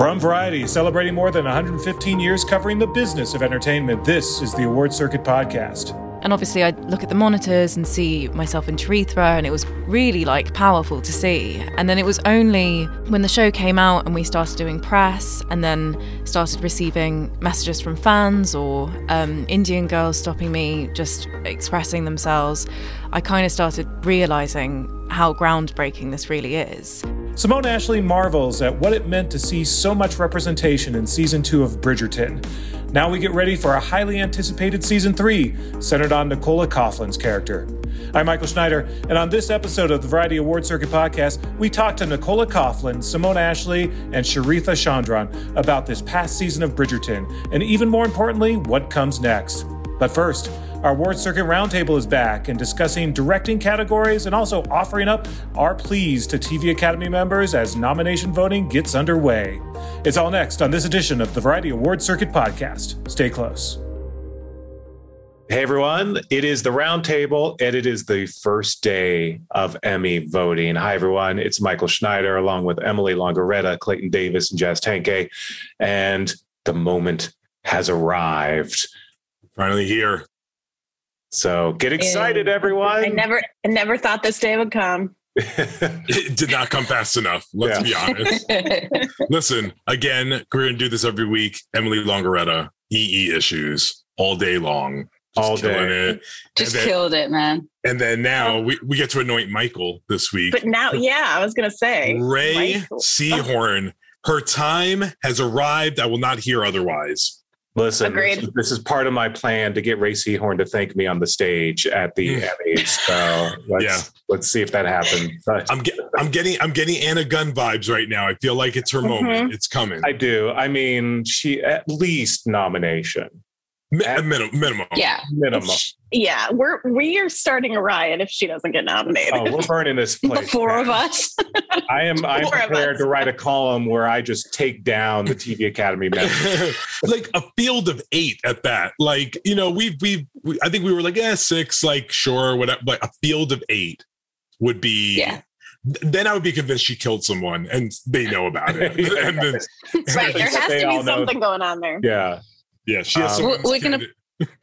From Variety, celebrating more than 115 years covering the business of entertainment, this is the Award Circuit Podcast. And obviously, I'd look at the monitors and see myself in Charithra, and it was really like powerful to see. And then it was only when the show came out and we started doing press, and then started receiving messages from fans or um, Indian girls stopping me, just expressing themselves, I kind of started realizing how groundbreaking this really is. Simone Ashley marvels at what it meant to see so much representation in season two of Bridgerton. Now we get ready for a highly anticipated season three, centered on Nicola Coughlan's character. I'm Michael Schneider, and on this episode of the Variety Award Circuit podcast, we talk to Nicola Coughlan, Simone Ashley, and Charithra Chandran about this past season of Bridgerton, and even more importantly, what comes next. But first, our Award Circuit Roundtable is back and discussing directing categories and also offering up our pleas to TV Academy members as nomination voting gets underway. It's all next on this edition of the Variety Award Circuit podcast. Stay close. Hey everyone, it is the roundtable and it is the first day of Emmy voting. Hi everyone, it's Michael Schneider along with Emily Longeretta, Clayton Davis, and Jazz Tangcay. And the moment has arrived. Finally here. So get excited, everyone. I never, I never thought this day would come. it did not come fast enough. Let's yeah. be honest. Listen, again, we're gonna do this every week. Emily Longeretta, EE issues all day long. Just all day. It. Just then, killed it, man. And then now we, we get to anoint Michael this week. But now, yeah, I was gonna say Ray Michael. Seehorn. Her time has arrived. I will not hear otherwise. Listen, this, this, is part of my plan to get Rhea Seehorn to thank me on the stage at the Emmys. So let's, yeah. let's see if that happens. I'm, get, I'm getting I'm getting Anna Gunn vibes right now. I feel like it's her mm-hmm. moment. It's coming. I do. I mean, she at least nomination. At, uh, minimum, minimum. Yeah. Minimum. Yeah. We're we are starting a riot if she doesn't get nominated. Oh, we're burning this place. the four of us. I am I'm prepared to write a column where I just take down the TV Academy members. like a field of eight at that. Like, you know, we've we've we, I think we were like, yeah, six, like sure, whatever. But a field of eight would be yeah then I would be convinced she killed someone and they know about it. then, right. There has to be something going on there. Yeah. Yeah, she has. Um, we're, we're gonna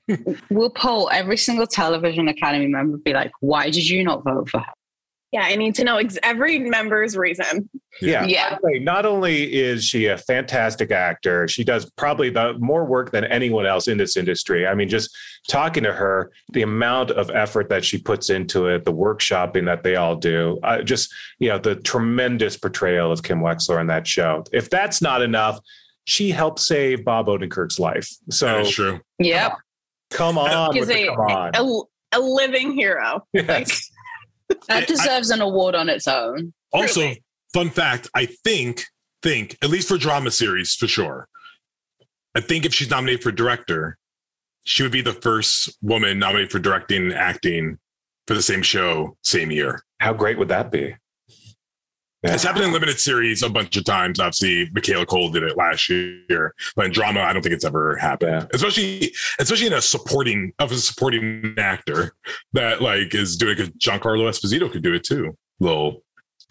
we'll poll every single television academy member. Be like, why did you not vote for her? Yeah, I need to know ex- every member's reason. Yeah. Yeah. Not only is she a fantastic actor, she does probably the more work than anyone else in this industry. I mean, just talking to her, the amount of effort that she puts into it, the workshopping that they all do, uh, just, you know, the tremendous portrayal of Kim Wexler in that show. If that's not enough, she helped save Bob Odenkirk's life. So that's true. Yep. Come on. He's a, come on. A, a, living hero. Yes. that deserves an award on its own. Also, Truly. fun fact, I think, think, at least for drama series for sure. I think if she's nominated for director, she would be the first woman nominated for directing and acting for the same show, same year. How great would that be? Yeah. It's happened in limited series a bunch of times. Obviously, Michaela Coel did it last year, but in drama, I don't think it's ever happened. Yeah. Especially, especially in a supporting of a supporting actor that like is doing. Because Giancarlo Esposito could do it too. Little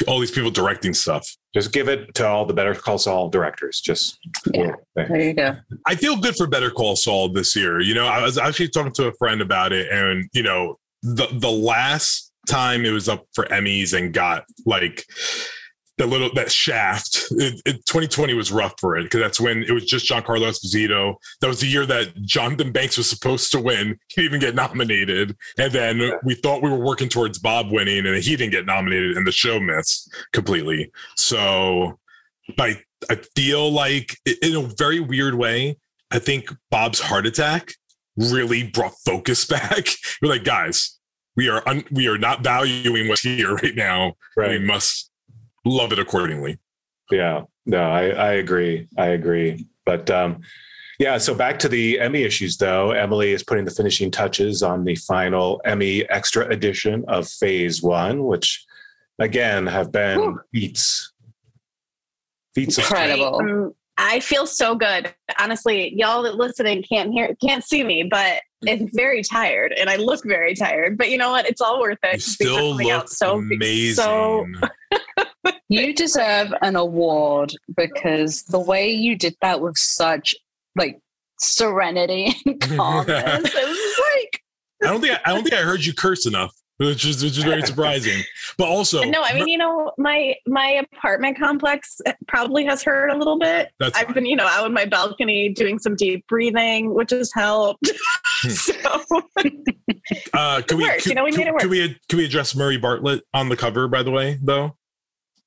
all these people directing stuff. Just give it to all the Better Call Saul directors. Just Yeah. There you go. I feel good for Better Call Saul this year. You know, I was actually talking to a friend about it, and you know, the the last time it was up for Emmys and got like the little that shaft. It, it, 2020 was rough for it because that's when it was just Giancarlo Esposito. That was the year that Jonathan Banks was supposed to win. He didn't even get nominated, and then we thought we were working towards Bob winning, and he didn't get nominated, and the show missed completely. So, I I feel like in a very weird way, I think Bob's heart attack really brought focus back. We're like, guys, we are un- we are not valuing what's here right now. Right. We must love it accordingly. Yeah, no, I, I agree. I agree. But um, yeah, so back to the Emmy issues, though. Emily is putting the finishing touches on the final Emmy Extra edition of Phase One, which again have been Whew. feats. Feats Incredible. Um, I feel so good. Honestly, y'all that listening can't hear, can't see me, but it's very tired, and I look very tired. But you know what? It's all worth it. You still coming out look so amazing. So You deserve an award because the way you did that with such like serenity and calmness, it was like I don't think I, I don't think I heard you curse enough, which is which is very surprising. But also, no. I mean, you know, my my apartment complex probably has hurt a little bit. That's I've fine. been, you know, out on my balcony doing some deep breathing, which has helped. Hmm. so uh, can we worked, can, you know, we can- made it work. can we can we address Murray Bartlett on the cover? By the way, though,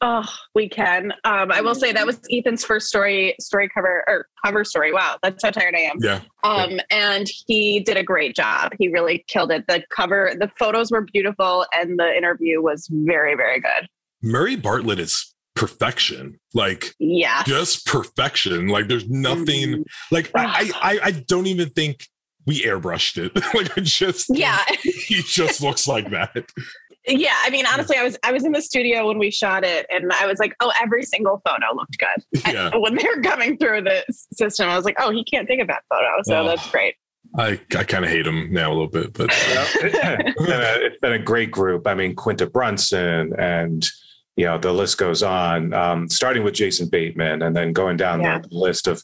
Oh, we can. Um, I will say that was Ethan's first story story cover or cover story. Wow, that's how tired I am. yeah, Um, and he did a great job. He really killed it. The cover, the photos were beautiful, and the interview was very, very good. Murray Bartlett is perfection. Like Yeah. just perfection. Like there's nothing. Mm. Like I, I I don't even think we airbrushed it. like I just Yeah. he just looks like that. Yeah. I mean, honestly, I was I was in the studio when we shot it, and I was like, oh, every single photo looked good. Yeah, When they were coming through the system, I was like, oh, he can't take a bad photo. So Oh. that's great. I I kind of hate him now a little bit, but it's, it's been a great group. I mean, Quinta Brunson and you know the list goes on. Um, starting with Jason Bateman and then going down Yeah. the list of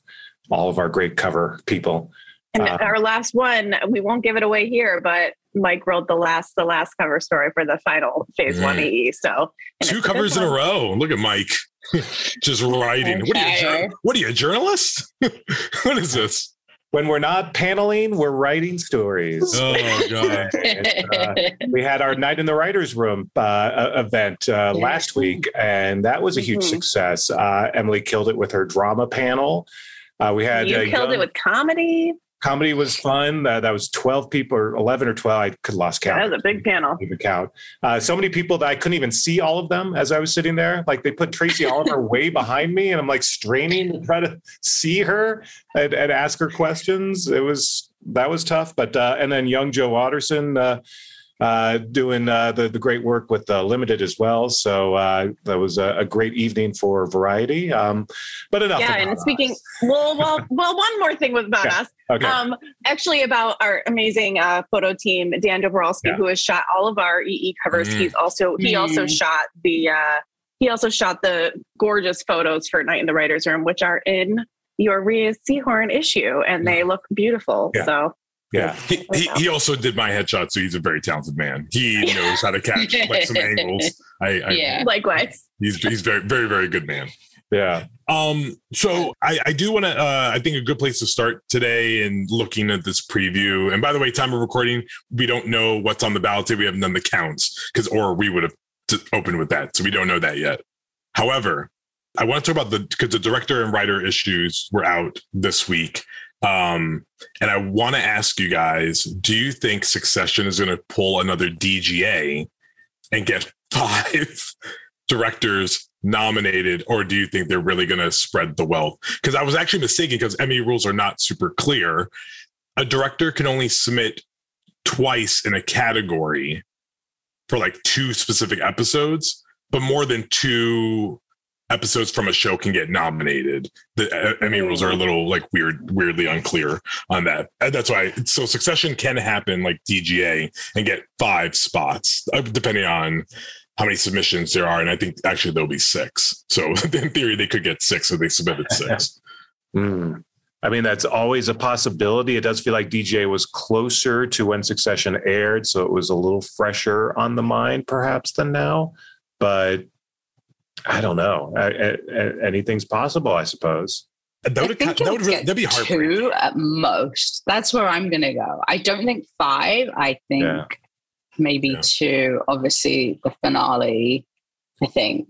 all of our great cover people. And Um, our last one, we won't give it away here, but Mike wrote the last the last cover story for the final phase one. EE. So two it's a good covers in a row. Look at Mike, just writing. What are you? What are you, a journalist? what is this? When we're not paneling, we're writing stories. Oh god. And, uh, we had our night in the writers room uh, event uh, last week and that was a huge Mhm. success uh, emily killed it with her drama panel uh, we had You uh, killed young- it with comedy. Comedy was fun uh, that was 12 people or 11 or 12 i could lost count That was a big panel. even count. Uh, so many people that I couldn't even see all of them as I was sitting there. Like they put Tracy Oliver way behind me, and I'm like straining to try to see her and, and ask her questions. It was that was tough. But uh, and then young Joe Watterson uh, doing uh, the the great work with uh, Limited as well. So uh, that was a, a great evening for Variety. Um, but enough. Yeah, about and speaking us. well, well, well, one more thing was about Yeah. us. okay, Um, actually, about our amazing uh, photo team, Dan Doperalski, Yeah. who has shot all of our EE covers. Mm. He's also he also Mm. shot the uh, he also shot the gorgeous photos for Night in the Writers Room, which are in your Rhea Seehorn issue, and they look beautiful. Yeah. So yeah. He, he, he also did my headshot, so he's a very talented man. He knows how to catch like some angles. I, I Yeah. likewise, he's he's very very very good man. Yeah. Um, so I, I do want to, uh, I think a good place to start today and looking at this preview. And by the way, time of recording, we don't know what's on the ballot. today. We haven't done the counts because, or we would have t- opened with that. So we don't know that yet. However, I want to talk about the, because the director and writer issues were out this week. Um, and I want to ask you guys, do you think Succession is going to pull another DGA and get five directors nominated, or do you think they're really going to spread the wealth? Because I was actually mistaken because Emmy rules are not super clear. A director can only submit twice in a category for like two specific episodes, but more than two episodes from a show can get nominated. The Emmy rules are a little like weird, weirdly unclear on that. That's why. So Succession can happen like DGA and get five spots, uh, depending on how many submissions there are, and I think actually there'll be six. So in theory, they could get six if they submitted six. Hmm. I mean, that's always a possibility. It does feel like DJ was closer to when Succession aired, so it was a little fresher on the mind, perhaps, than now. But I don't know. I, I, anything's possible, I suppose. Uh, that would, I think that would it'll get that'd be hard. two at most. That's where I'm going to go. I don't think five. I think Yeah. maybe Yeah. two. Obviously, the finale. I think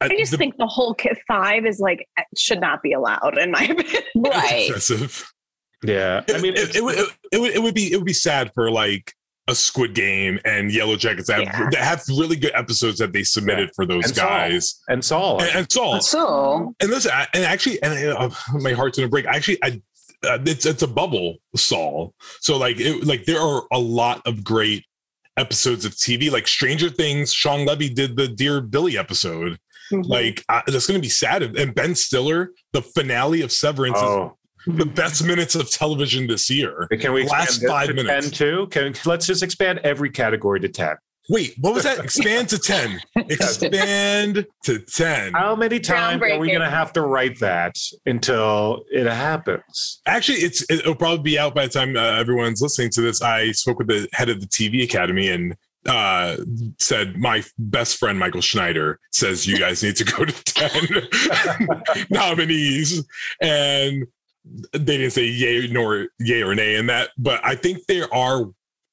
I just think the whole kit five is like should not be allowed in my opinion. right. excessive. Yeah. I mean, it, it, would, it, would, it would be it would be sad for like a Squid Game and Yellow Jackets that, have, that have really good episodes that they submitted for those And Saul. guys and Saul. and, and Saul. So And listen, I, and actually, and uh, my heart's gonna break. Actually, I uh, it's it's a bubble, Saul. So like, it, like there are a lot of great episodes of TV, like Stranger Things. Shawn Levy did the Dear Billy episode. Mm-hmm. Like uh, that's gonna be sad. And Ben Stiller, the finale of Severance, oh, is the best minutes of television this year. can we expand Last five to minutes. 10 too? Can, let's just expand every category to 10. Wait, what was that? Expand to ten. Expand to ten. How many times are we going to have to write that until it happens? Actually, it's it'll probably be out by the time uh, everyone's listening to this. I spoke with the head of the TV Academy and uh said my best friend Michael Schneider says you guys need to go to 10 nominees and they didn't say yay nor yay or nay in that but I think there are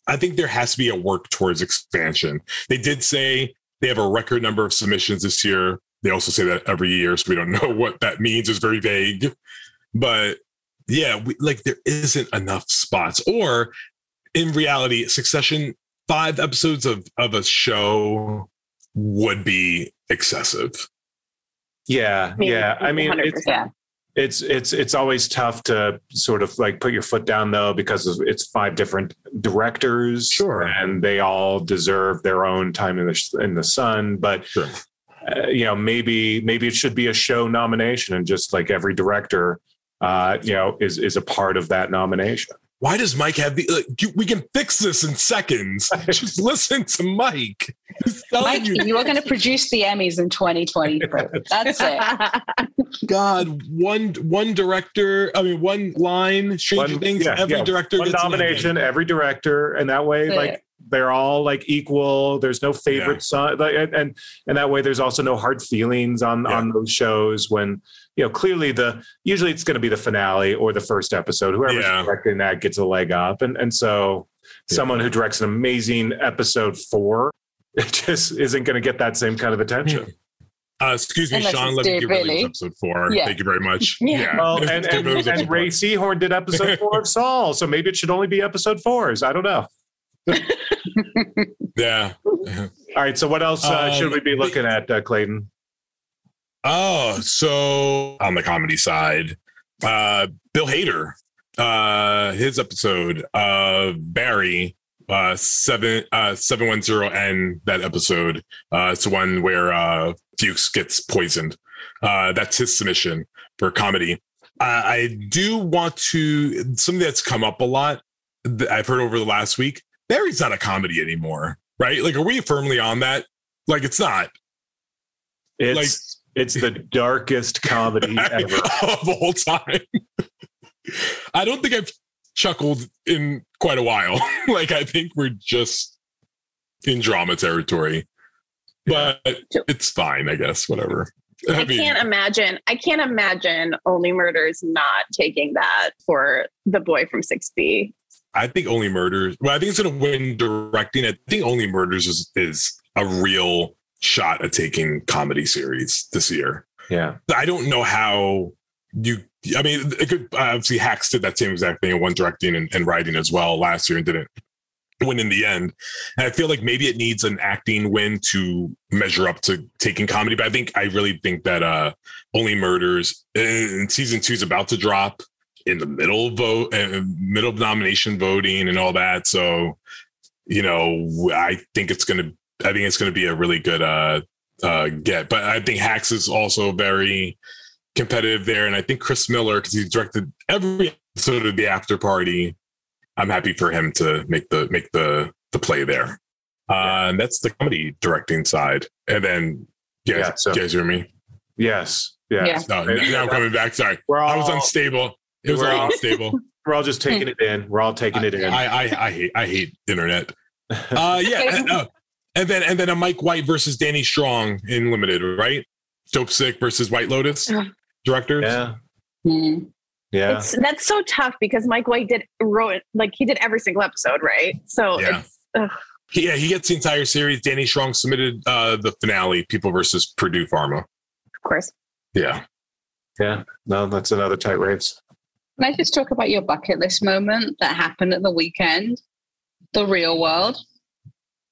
I think there has to be a work towards expansion. They did say they have a record number of submissions this year. They also say that every year, so we don't know what that means. It's very vague. But yeah, we, like there isn't enough spots. Or in reality, Succession, five episodes of of a show would be excessive. Yeah, yeah. I mean, it's, 100%. yeah, it's it's it's always tough to sort of like put your foot down though because it's five different directors, Sure. and they all deserve their own time in the in the sun. But Sure. uh, you know, maybe maybe it should be a show nomination, and just like every director, uh, you know, is is a part of that nomination. Why does Mike have the? Like, you, we can fix this in seconds. Just listen to Mike. Mike, you, you are going to produce the Emmys in 2023. That's it. God, one one director. I mean, one line. Stranger One- Things. yeah, every yeah, director one gets an Emmy. nomination, every director, and that way, Yeah. like they're all like equal. There's no favorite Yeah. son, and, and and that way, there's also no hard feelings on Yeah. on those shows when you know clearly the usually it's going to be the finale or the first episode. Whoever's Yeah. directing that gets a leg up, and and so Yeah. someone who directs an amazing episode four. Just isn't going to get that same kind of attention. Uh, excuse me, Unless Sean. Let me Dave give you episode four. Yeah. Thank you very much. Yeah. Well, and, and, and Ray four. Seehorn did episode four of Saul, so maybe it should only be episode fours. I don't know. Yeah. All right. So what else uh, Um, should we be looking at, uh, Clayton? Oh, so on the comedy side, uh, Bill Hader, uh, his episode of Barry, uh, seven, uh, 710N, that episode, uh, it's the one where, uh, Fuches gets poisoned. Uh, that's his submission for comedy. Uh, I do want to, something that's come up a lot that I've heard over the last week. Barry's not a comedy anymore, right? Like, are we firmly on that? Like, it's not. It's it's the darkest comedy ever. of all time. I don't think I've chuckled in quite a while. like I think we're just in drama territory. But it's fine, I guess. Whatever. I mean, can't imagine. I can't imagine Only Murders not taking that for the boy from Six B. I think Only Murders. Well, I think it's going to win directing. I think Only Murders is is a real shot at taking comedy series this year. Yeah. I don't know how you. I mean, it could obviously Hacks did that same exact thing in one directing and, and writing as well last year and didn't win in the end. And I feel like maybe it needs an acting win to measure up to taking comedy. But I think I really think that uh Only Murders and season two is about to drop in the middle of vote uh, middle of nomination voting and all that. So you know, I think it's gonna I think it's gonna be a really good uh uh get. But I think Hacks is also very competitive there. And I think Chris Miller, because he's directed every episode of the after party, I'm happy for him to make the make the the play there. Uh, and that's the comedy directing side. And then, yeah, Yeah, so- you guys hear me? Yes. Yeah. Yeah. No, now I'm coming back. Sorry. We're all, I was unstable. It was We're all all- unstable. We're all just taking it in. We're all taking it in. I, I, I hate I hate internet. Uh, yeah, and, then and then a Mike White versus Danny Strong in limited, right? Dopesick versus White Lotus Yeah. directors. yeah. Hmm. Yeah. It's that's so tough because Mike White did wrote like he did every single episode, right? So Yeah. it's ugh, He- yeah, he gets the entire series. Danny Strong submitted uh, the finale, People versus Purdue Pharma. of course. Yeah, Yeah. No, that's another tight race. Can I just talk about your bucket list moment that happened at the weekend? The real world.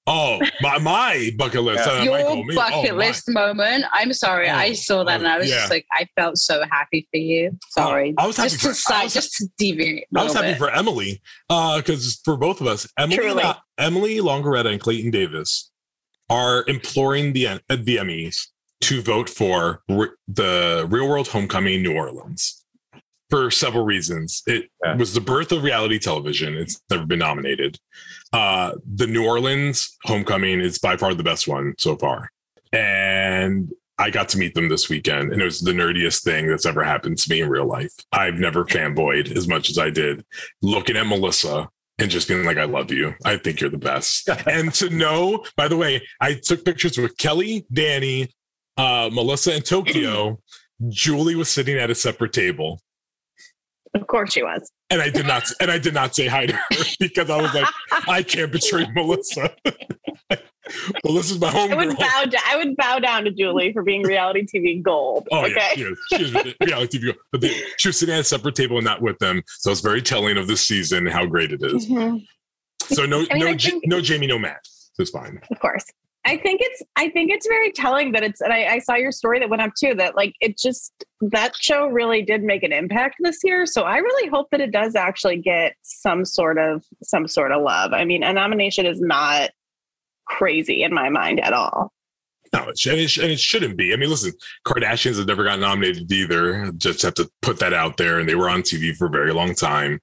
Oh, my, my bucket list. Yeah. Uh, your Michael, bucket oh, list moment. I'm sorry, Oh, I saw that and I was yeah. just like, I felt so happy for you. Sorry. I was happy just for- to side, was- just to deviate. I was happy bit. for Emily because for both of us, Emily, Truly. Emily Longeretta and Clayton Davis are imploring the uh, the Emmys to vote for re- the Real World Homecoming New Orleans for several reasons. It Yeah. was the birth of reality television. It's never been nominated. Uh, the New Orleans Homecoming is by far the best one so far, and I got to meet them this weekend, and it was the nerdiest thing that's ever happened to me in real life. I've never fanboyed as much as I did looking at Melissa and just being like, I love you. I think you're the best. and to know, by the way, I took pictures with Kelly, Danny, uh, Melissa, and Tokyo. Julie was sitting at a separate table. Of course she was. And I did not and I did not say hi to her because I was like, I can't betray Melissa. Melissa's my I would homegirl. bow down. I would bow down to Julie for being reality TV gold. Oh okay. yeah, she was, she was reality TV. But they, she was sitting at a separate table and not with them, so it's very telling of this season how great it is. Mhm. So no, I mean, no, think- no Jamie, no Matt. It's fine. Of course. I think it's I think it's very telling that it's and I, I saw your story that went up too that like it just that show really did make an impact this year. So I really hope that it does actually get some sort of some sort of love. I mean, a nomination is not crazy in my mind at all. No, it, sh- and it, sh- and it shouldn't be. I mean, listen, Kardashians have never got nominated either. Just have to put that out there, and they were on TV for a very long time.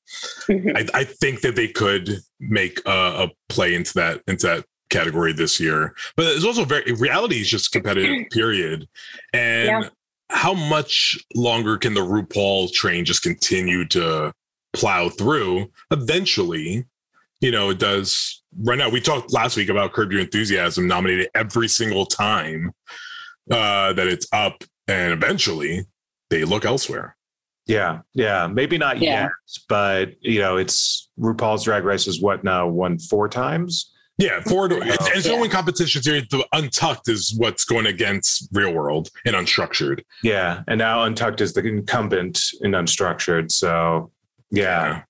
Mhm. I, I think that they could make a, a play into that into that category this year. But it's also very reality is just competitive, period. And Yeah. How much longer can the RuPaul train just continue to plow through? Eventually, you know, it does run out. We talked last week about Curb Your Enthusiasm nominated every single time uh, that it's up, and eventually they look elsewhere. Yeah, yeah, maybe not Yeah. yet, but you know, it's RuPaul's Drag Race is what now won four times. Yeah, forward. It's, it's the Yeah. only competition series. The Untucked is what's going against Real World and Unstructured. Yeah, and now Untucked is the incumbent in Unstructured. So yeah,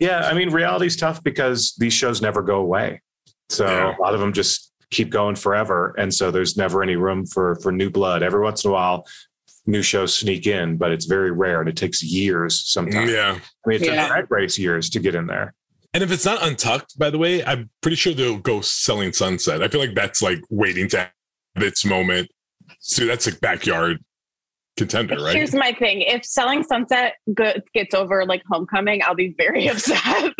yeah. I mean, reality's tough because these shows never go away. So Yeah. a lot of them just keep going forever, and so there's never any room for for new blood. Every once in a while, new shows sneak in, but it's very rare, and it takes years sometimes. Yeah. I mean, it took Yeah. Drag Race years to get in there. And if it's not Untucked, by the way, I'm pretty sure they'll go Selling Sunset. I feel like that's like waiting to have its moment. So that's a backyard contender, right? Here's my thing: if Selling Sunset gets over like Homecoming, I'll be very upset.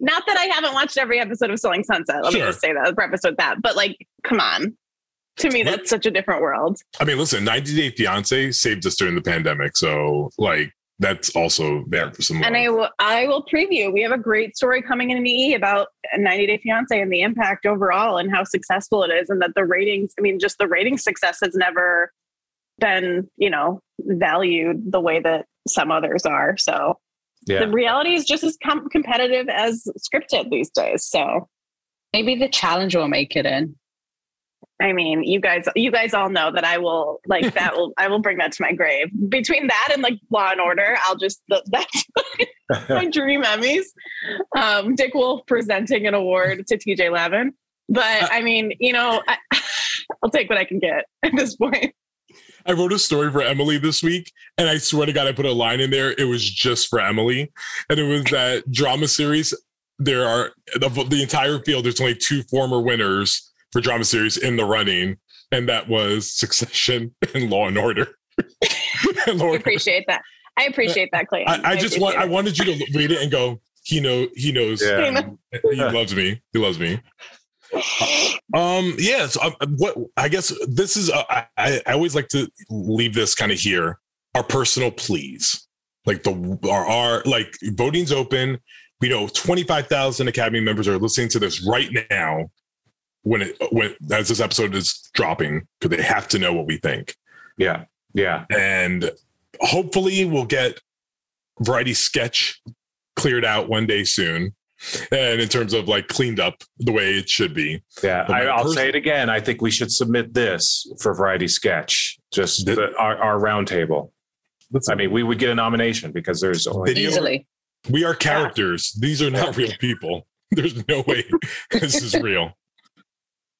Not that I haven't watched every episode of Selling Sunset. Let Sure. me just say that preface with that. But like, come on. To me, that's such a different world. I mean, listen, 90 Day Fiance saved us during the pandemic. So, like, that's also there for some And I will, I will preview. We have a great story coming in the EE about 90 Day Fiance and the impact overall and how successful it is, and that the ratings. I mean, just the rating success has never been, you know, valued the way that some others are. So Yeah, the reality is just as com- competitive as scripted these days. So Maybe the challenge will make it in. I mean, you guys, you guys all know that I will like that. Will I will bring that to my grave. Between that and like Law and Order, I'll just that's my dream Emmys. Um, Dick Wolf presenting an award to TJ Lavin, but I mean, you know, I, I'll take what I can get at this point. I wrote a story for Emily this week, and I swear to God, I put a line in there. It was just for Emily, and it was that drama series. There are the, the entire field. There's only two former winners for drama series in the running, and that was Succession and Law and Order. And Law I and- appreciate that. I appreciate that, Clayton. I, I just want. I wanted you to read it and go. He know. He knows. Yeah. He loves me. He loves me. Um. Yeah. So, um, what I guess this is. Uh, I I always like to leave this kind of here. Our personal pleas, like the our, our like voting's open. We know twenty five thousand Academy members are listening to this right now. When it when as this episode is dropping, because they have to know what we think. Yeah. Yeah. and hopefully we'll get variety sketch cleared out one day soon and in terms of like cleaned up the way it should be Yeah. I, i'll pers- say it again. I think we should submit this for Variety Sketch, just Th- the, our, our roundtable. I mean, we would get a nomination because there's only. Video- Easily. we are characters these are not real people there's no way this is real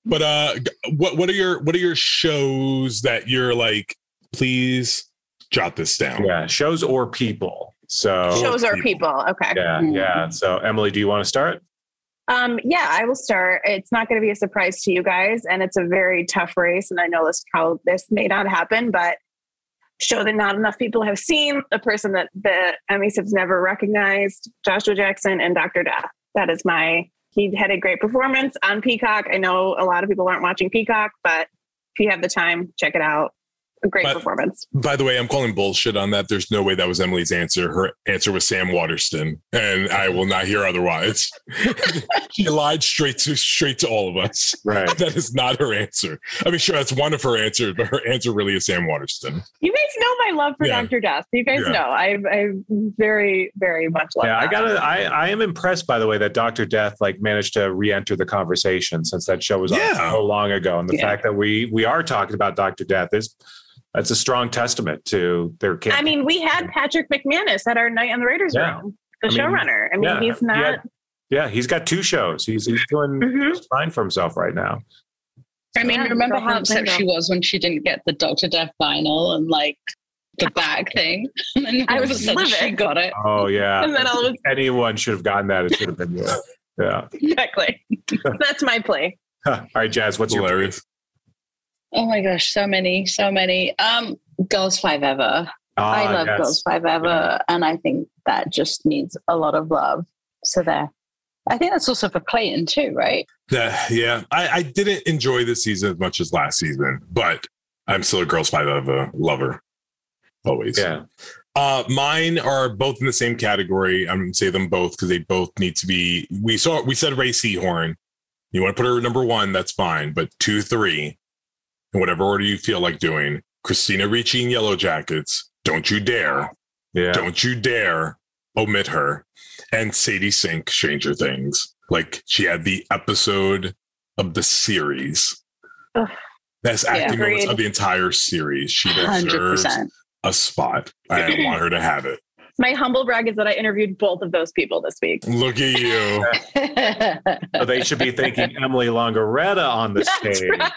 but uh what what are your what are your shows that you're like please jot this down Yeah. Shows or people. So. Shows or people. people. Okay. Yeah. Yeah. So, Emily, do you want to start? Um, yeah, I will start. It's not going to be a surprise to you guys, and it's a very tough race. And I know this probably this may not happen, but show that not enough people have seen a person that the Emmys have never recognized, Joshua Jackson and Dr. Death. That is my. He had a great performance on Peacock. I know a lot of people aren't watching Peacock, but if you have the time, check it out. A great But- performance. by the way i'm calling bullshit on that there's no way that was emily's answer her answer was sam waterston and i will not hear otherwise she lied straight to straight to all of us Right. that is not her answer i mean sure that's one of her answers but her answer really is sam waterston You guys know my love for Yeah. Dr. Death. You guys Yeah. know I I very very much love. Yeah, I gotta. I I am impressed by the way that Doctor Death like managed to re-enter the conversation since that show was on so long ago, and the Yeah. fact that we we are talking about Doctor Death is that's a strong testament to their. Campaign. I mean, we had Patrick McManus at our night on the Raiders Yeah. room, the I mean, showrunner. I mean, yeah, he's he not. had- yeah, he's got two shows. He's he's doing Mhm. fine for himself right now. I mean, Yeah, remember how upset she was when she didn't get the Dr. Death vinyl and like the back thing? And then I all of a was sudden she got it. Oh yeah, And then all of anyone should have gotten that. It should have been you. Yeah. exactly. That's my play. All right, Jazz. What's your hilarious Oh my gosh, so many, so many. Um, Girls5eva. I Ah, love yes. Girls5eva, and I think that just needs a lot of love. So there. I think that's also for Clayton too, right? Yeah, yeah. I, I didn't enjoy this season as much as last season, but I'm still a girls five of a lover. Always. Yeah. Uh, mine are both in the same category. I'm gonna say them both because they both need to be. We saw we said Rhea Seehorn. You want to put her number one, that's fine. But two, three, in whatever order you feel like doing. Christina Ricci in Yellow Jackets. Don't you dare. Yeah. Don't you dare omit her. And Sadie Sink, Stranger Things. Like she had the episode of the series. Ugh. Best Yeah, acting moments of the entire series. She Hundred deserves percent. a spot. I don't want her to have it. My humble brag is that I interviewed both of those people this week. Look at you. So they should be thanking Emily Longeretta on the That's stage. right.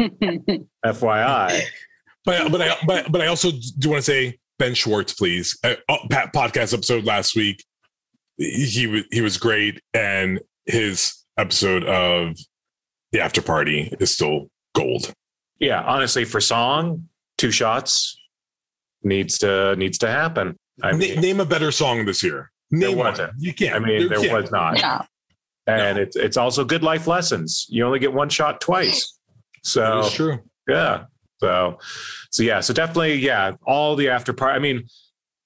FYI. But but I but but I also do want to say Ben Schwartz, please. Uh, podcast episode last week. He was he was great, and his episode of the after party is still gold. Yeah, honestly, for song, two shots needs to needs to happen. I Na- mean, name a better song this year. Name one. wasn't. You can't. I mean, You there was not, yeah. and it's it's also good life lessons. You only get one shot twice, That so is true. yeah. So, so yeah. So definitely, yeah. All the after party. I mean,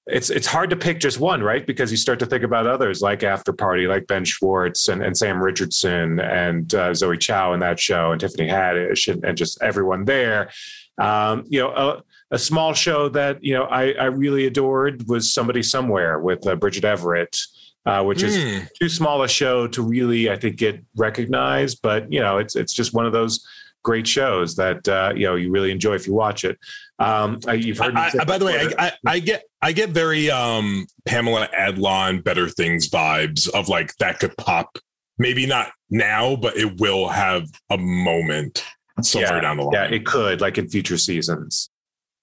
it's it's hard to pick just one, right? Because you start to think about others like After Party, like Ben Schwartz and, and Sam Richardson and uh, Zoë Chao in that show, and Tiffany Haddish, and, and just everyone there. Um, you know, a, a small show that you know I, I really adored was Somebody Somewhere with uh, Bridget Everett, uh, which is Mm. too small a show to really, I think, get recognized. But you know, it's it's just one of those great shows that uh, you know you really enjoy if you watch it. Um, uh, you've heard. me I, by the way, I, I, get I get very um Pamela Adlon Better Things vibes of like that could pop. Maybe not now, but it will have a moment somewhere Yeah, down the line. yeah, it could like in future seasons.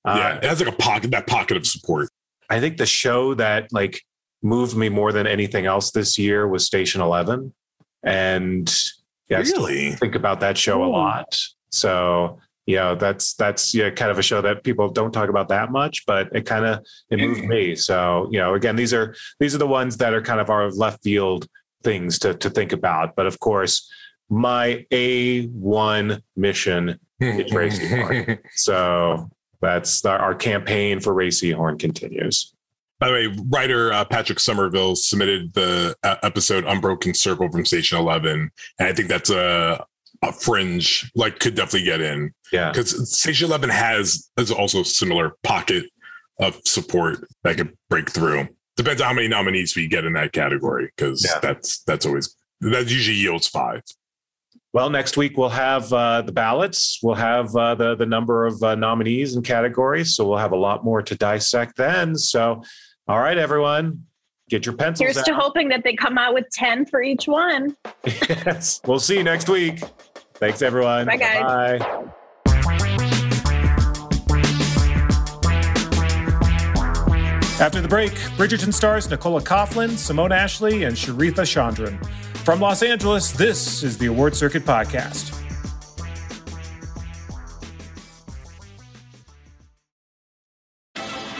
Uh, it has like a pocket, that pocket of support. I think the show that like moved me more than anything else this year was Station Eleven, and yeah, really? think about that show a hmm. lot. So yeah, that's that's yeah, kind of a show that people don't talk about that much, but it kind of it moved me. So you know, again, these are these are the ones that are kind of our left field things to to think about. But of course, my A1 mission is Rhea Seehorn. so that's our, our campaign for Rhea Horn continues. By the way, writer uh, Patrick Somerville submitted the uh, episode Unbroken Circle from Station 11. And I think that's a, a fringe, like, could definitely get in. Yeah. Because Station 11 has, is also a similar pocket of support that could break through. Depends on how many nominees we get in that category, because Yeah. that's that's always that usually yields five. Well, next week we'll have uh, the ballots. We'll have uh, the the number of uh, nominees and categories. So we'll have a lot more to dissect then. So, all right, everyone, get your pencils Here's out. to hoping that they come out with 10 for each one. yes, we'll see you next week. Thanks, everyone. Bye, guys. Bye. After the break, Bridgerton stars Nicola Coughlan, Simone Ashley, and Charithra Chandran. From Los Angeles, this is the Award Circuit Podcast.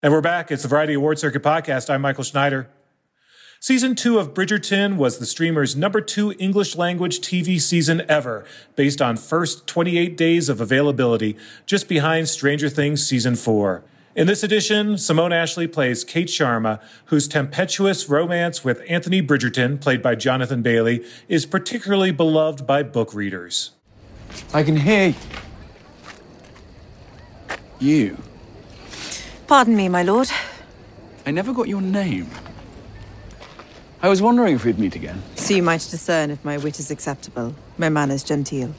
And we're back. It's the Variety Award Circuit Podcast. I'm Michael Schneider. Season two of Bridgerton was the streamer's number two English language TV season ever, based on first 28 days of availability, just behind Stranger Things season four. In this edition, Simone Ashley plays Kate Sharma, whose tempestuous romance with Anthony Bridgerton, played by Jonathan Bailey, is particularly beloved by book readers. I can hear you. Pardon me, my lord. I never got your name. I was wondering if we'd meet again. So you might discern if my wit is acceptable, my manners genteel.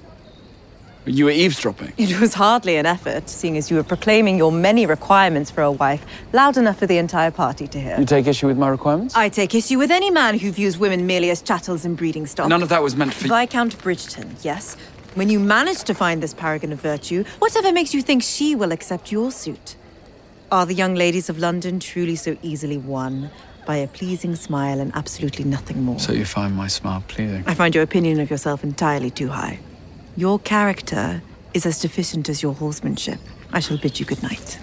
You were eavesdropping. It was hardly an effort, seeing as you were proclaiming your many requirements for a wife, loud enough for the entire party to hear. You take issue with my requirements? I take issue with any man who views women merely as chattels and breeding stock. None of that was meant for you. Viscount Bridgerton, yes. When you manage to find this paragon of virtue, whatever makes you think she will accept your suit? Are the young ladies of London truly so easily won by a pleasing smile and absolutely nothing more? So you find my smile pleasing. I find your opinion of yourself entirely too high. Your character is as deficient as your horsemanship. I shall bid you good night.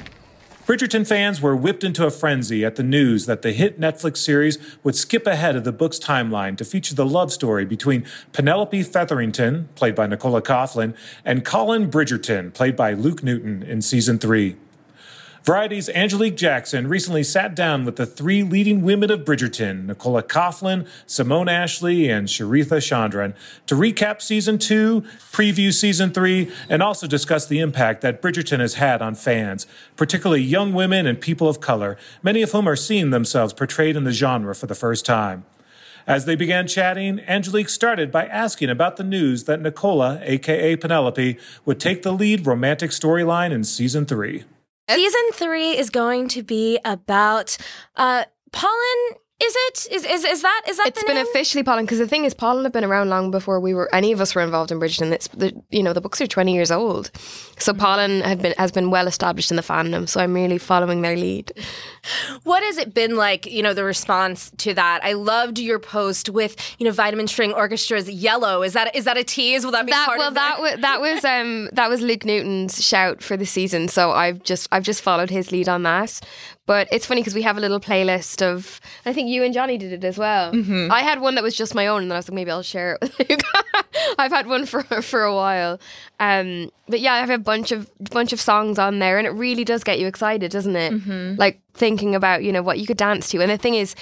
Bridgerton fans were whipped into a frenzy at the news that the hit Netflix series would skip ahead of the book's timeline to feature the love story between Penelope Featherington, played by Nicola Coughlan, and Colin Bridgerton, played by Luke Newton in season three. Variety's Angelique Jackson recently sat down with the three leading women of Bridgerton, Nicola Coughlan, Simone Ashley, and Charithra Chandran, to recap season two, preview season three, and also discuss the impact that Bridgerton has had on fans, particularly young women and people of color, many of whom are seeing themselves portrayed in the genre for the first time. As they began chatting, Angelique started by asking about the news that Nicola, aka Penelope, would take the lead romantic storyline in season three. Season three is going to be about uh Polin. Is it? Is is, is that is that It's been name? officially Polin because the thing is, Polin have been around long before we were any of us were involved in Bridgerton. It's the you know the books are twenty years old, so Mm. Polin have been has been well established in the fandom. So I'm really following their lead. What has it been like? You know, the response to that. I loved your post with you know Vitamin String Orchestra's "Yellow." Is that is that a tease? Will that be That part well, of that was that was um that was Luke Newton's shout for the season. So I've just I've just followed his lead on that. But it's funny because we have a little playlist of. I think you and Johnny did it as well. Mm-hmm. I had one that was just my own, and then I was like, maybe I'll share it with you. I've had one for for a while, um, but yeah, I have a bunch of bunch of songs on there, and it really does get you excited, doesn't it? Mm-hmm. Like thinking about you know what you could dance to. And the thing is,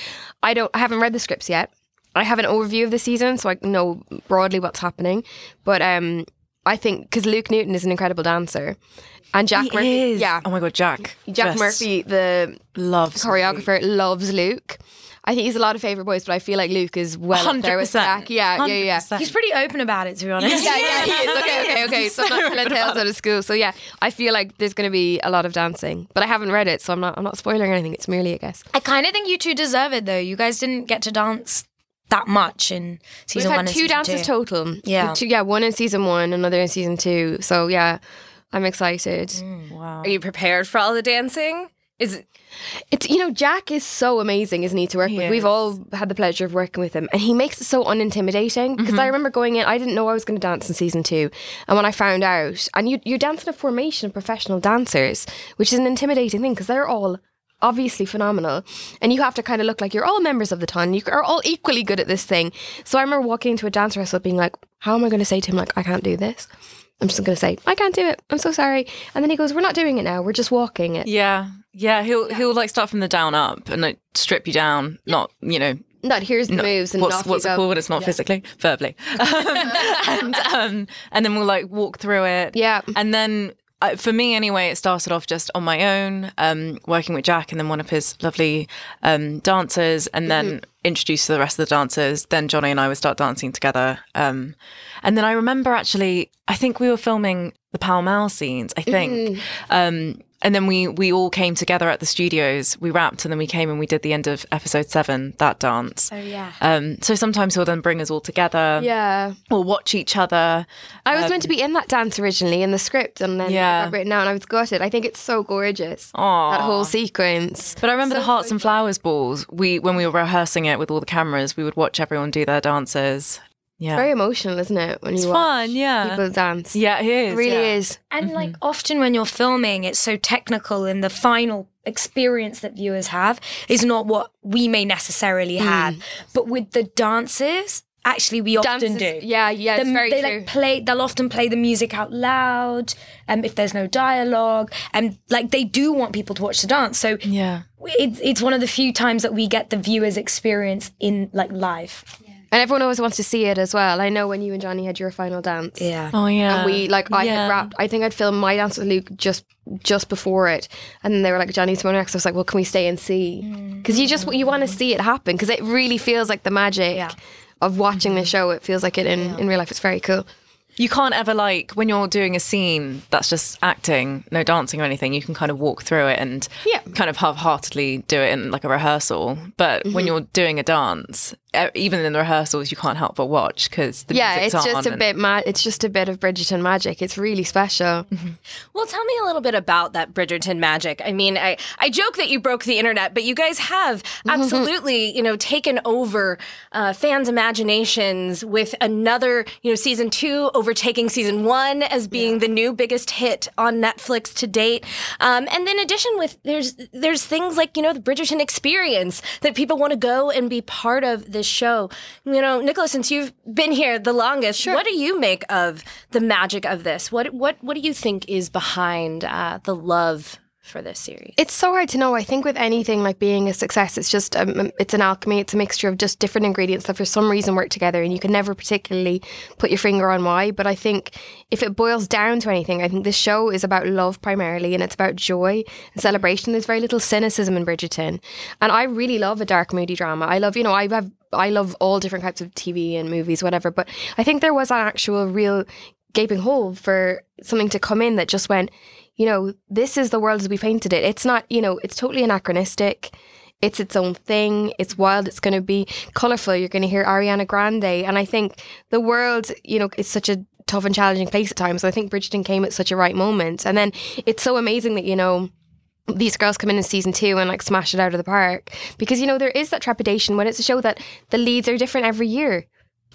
I don't, I haven't read the scripts yet. I have an overview of the season, so I know broadly what's happening. But um, I think because Luke Newton is an incredible dancer, and Jack He Murphy, is. yeah, Oh my god, Jack. Jack Just Murphy, the loves choreographer, loves Luke. I think he's a lot of favorite boys, but I feel like Luke is well up there with 100%. Yeah, yeah, yeah. He's pretty open about it, to be honest. Yeah, yeah, he is. Okay, okay, okay. So I'm not telling tales out of school. So yeah, I feel like there's going to be a lot of dancing, but I haven't read it, so I'm not. I'm not spoiling anything. It's merely a guess. I kind of think you two deserve it, though. You guys didn't get to dance that much in season We've had and two season dances two. total. Yeah. Two, yeah, one in season one, another in season two. So yeah, I'm excited. Mm, wow. Are you prepared for all the dancing? Is it It's you know Jack is so amazing, isn't he, to work He with? We've all had the pleasure of working with him, and he makes it so unintimidating. Because I mm-hmm. remember going in, I didn't know I was going to dance in season two, and when I found out, and you you dance in a formation of professional dancers, which is an intimidating thing because they're all obviously phenomenal, and you have to kind of look like you're all members of the ton. You are all equally good at this thing. So I remember walking into a dance rehearsal, being like, "How am I going to say to him like I can't do this?" I'm just going to say, I can't do it. I'm so sorry. And then he goes, We're not doing it now. We're just walking it. Yeah, yeah. He'll he'll like start from the down up and like strip you down. Not you know. Not here's the moves and what's what's it called? It's not physically, verbally, um, and um, and then we'll like walk through it. Yeah. and then. Uh, for me, anyway, it started off just on my own, um, working with Jack and then one of his lovely um, dancers, and then Mm-hmm. Introduced to the rest of the dancers. Then Johnny and I would start dancing together. Um, and then I remember actually, I think we were filming the Pall Mall scenes, I think. Mm-hmm. Um, and then we we all came together at the studios. We wrapped, and then we came and we did the end of episode seven, that dance. Oh yeah. Um, so sometimes he'll then bring us all together. Yeah. We'll watch each other. I was meant to be in that dance originally in the script, and then Yeah. I got written out, and I was it. I think it's so gorgeous. Aw. That whole sequence. But I remember the Hearts and Flowers balls. We when we were rehearsing it with all the cameras, we would watch everyone do their dances. Yeah. Very emotional, isn't it? When It's you fun, watch yeah. people dance. Yeah, it is. It really yeah. is. And Mm-hmm. like often when you're filming, it's so technical, and the final experience that viewers have is not what we may necessarily Mm. have. But with the dances, actually, we often Dances- do. Yeah, yeah, it's The- very they true. like play. They'll often play the music out loud, um, if there's no dialogue, and like they do want people to watch the dance. So Yeah. it's it's one of the few times that we get the viewers' experience in like live. And everyone always wants to see it as well. I know when you and Johnny had your final dance. Yeah. Oh yeah. And we like I Yeah. had wrapped. I think I'd filmed my dance with Luke just just before it, and then they were like Johnny's tomorrow next. I was like, well, can we stay and see? Mm. Because you just you want to see it happen because it really feels like the magic Yeah. of watching the show. It feels like it in in real life. It's very cool. You can't ever like when you're doing a scene that's just acting, no dancing or anything. You can kind of walk through it and Yeah. kind of half-heartedly do it in like a rehearsal. But when mm-hmm. you're doing a dance, even in the rehearsals, you can't help but watch because the yeah, it's just on a and- bit mad. It's just a bit of Bridgerton magic. It's really special. Well, tell me a little bit about that Bridgerton magic. I mean, I, I joke that you broke the internet, but you guys have absolutely, you know, taken over uh, fans' imaginations with another, you know, season two overtaking season one as being the new biggest hit on Netflix to date. Um, and then addition with there's there's things like you know the Bridgerton experience that people want to go and be part of this show. You know, Nicholas, since you've been here the longest, what do you make of the magic of this? What what what do you think is behind uh, the love for this series? It's so hard to know. I think with anything like being a success, it's just um, it's an alchemy. It's a mixture of just different ingredients that for some reason work together, and you can never particularly put your finger on why. But I think if it boils down to anything, I think this show is about love primarily, and it's about joy and celebration. There's very little cynicism in Bridgerton, and I really love a dark, moody drama. I love, you know, I have. I love all different types of TV and movies, whatever. But I think there was an actual real gaping hole for something to come in that just went, you know, this is the world as we painted it. It's not, you know, it's totally anachronistic. It's its own thing. It's wild. It's going to be colorful. You're going to hear Ariana Grande. And I think the world, you know, is such a tough and challenging place at times. I think Bridgerton came at such a right moment. And then it's so amazing that, you know, these girls come in in season two and like smash it out of the park. Because you know there is that trepidation when it's a show that the leads are different every year.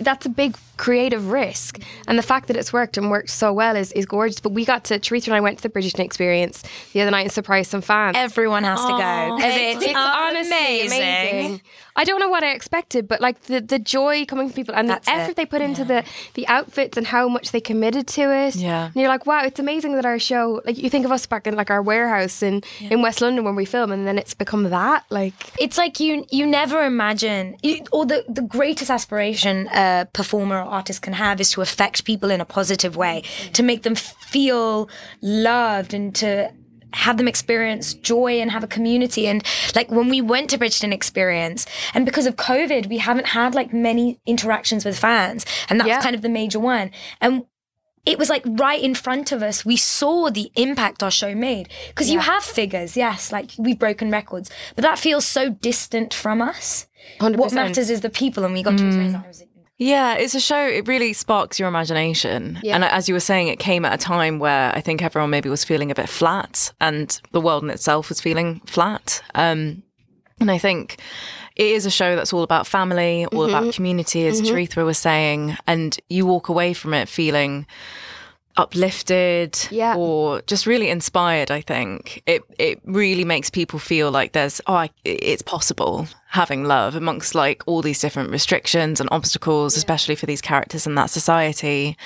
That's a big creative risk. And the fact that it's worked and worked so well is, is gorgeous. But we got to Teresa and I went to the Bridgerton experience the other night and surprised some fans. Everyone has to go. Because it's, it's honestly amazing. I don't know what I expected, but like the, the joy coming from people and That's the effort it. they put into the the outfits and how much they committed to it. Yeah. and you're like, wow, it's amazing that our show. Like you think of us back in like our warehouse in in West London when we film, and then it's become that. Like it's like you you never imagine you, or the the greatest aspiration a performer or artist can have is to affect people in a positive way mm-hmm. to make them feel loved and to have them experience joy and have a community and like when we went to Bridgerton experience and because of covid we haven't had like many interactions with fans and that Yeah. was kind of the major one and it was like right in front of us. We saw the impact our show made because you have figures, yes, like we've broken records, but that feels so distant from us. 100%. What matters is the people, and we got to experience mm. that. Yeah, it's a show. It really sparks your imagination. Yeah. And as you were saying, it came at a time where I think everyone maybe was feeling a bit flat and the world in itself was feeling flat. Um, and I think it is a show that's all about family, all Mm-hmm. about community, as Teresa was saying. And you walk away from it feeling uplifted Yeah. or just really inspired i think it it really makes people feel like there's oh I, it's possible having love amongst like all these different restrictions and obstacles especially for these characters in that society.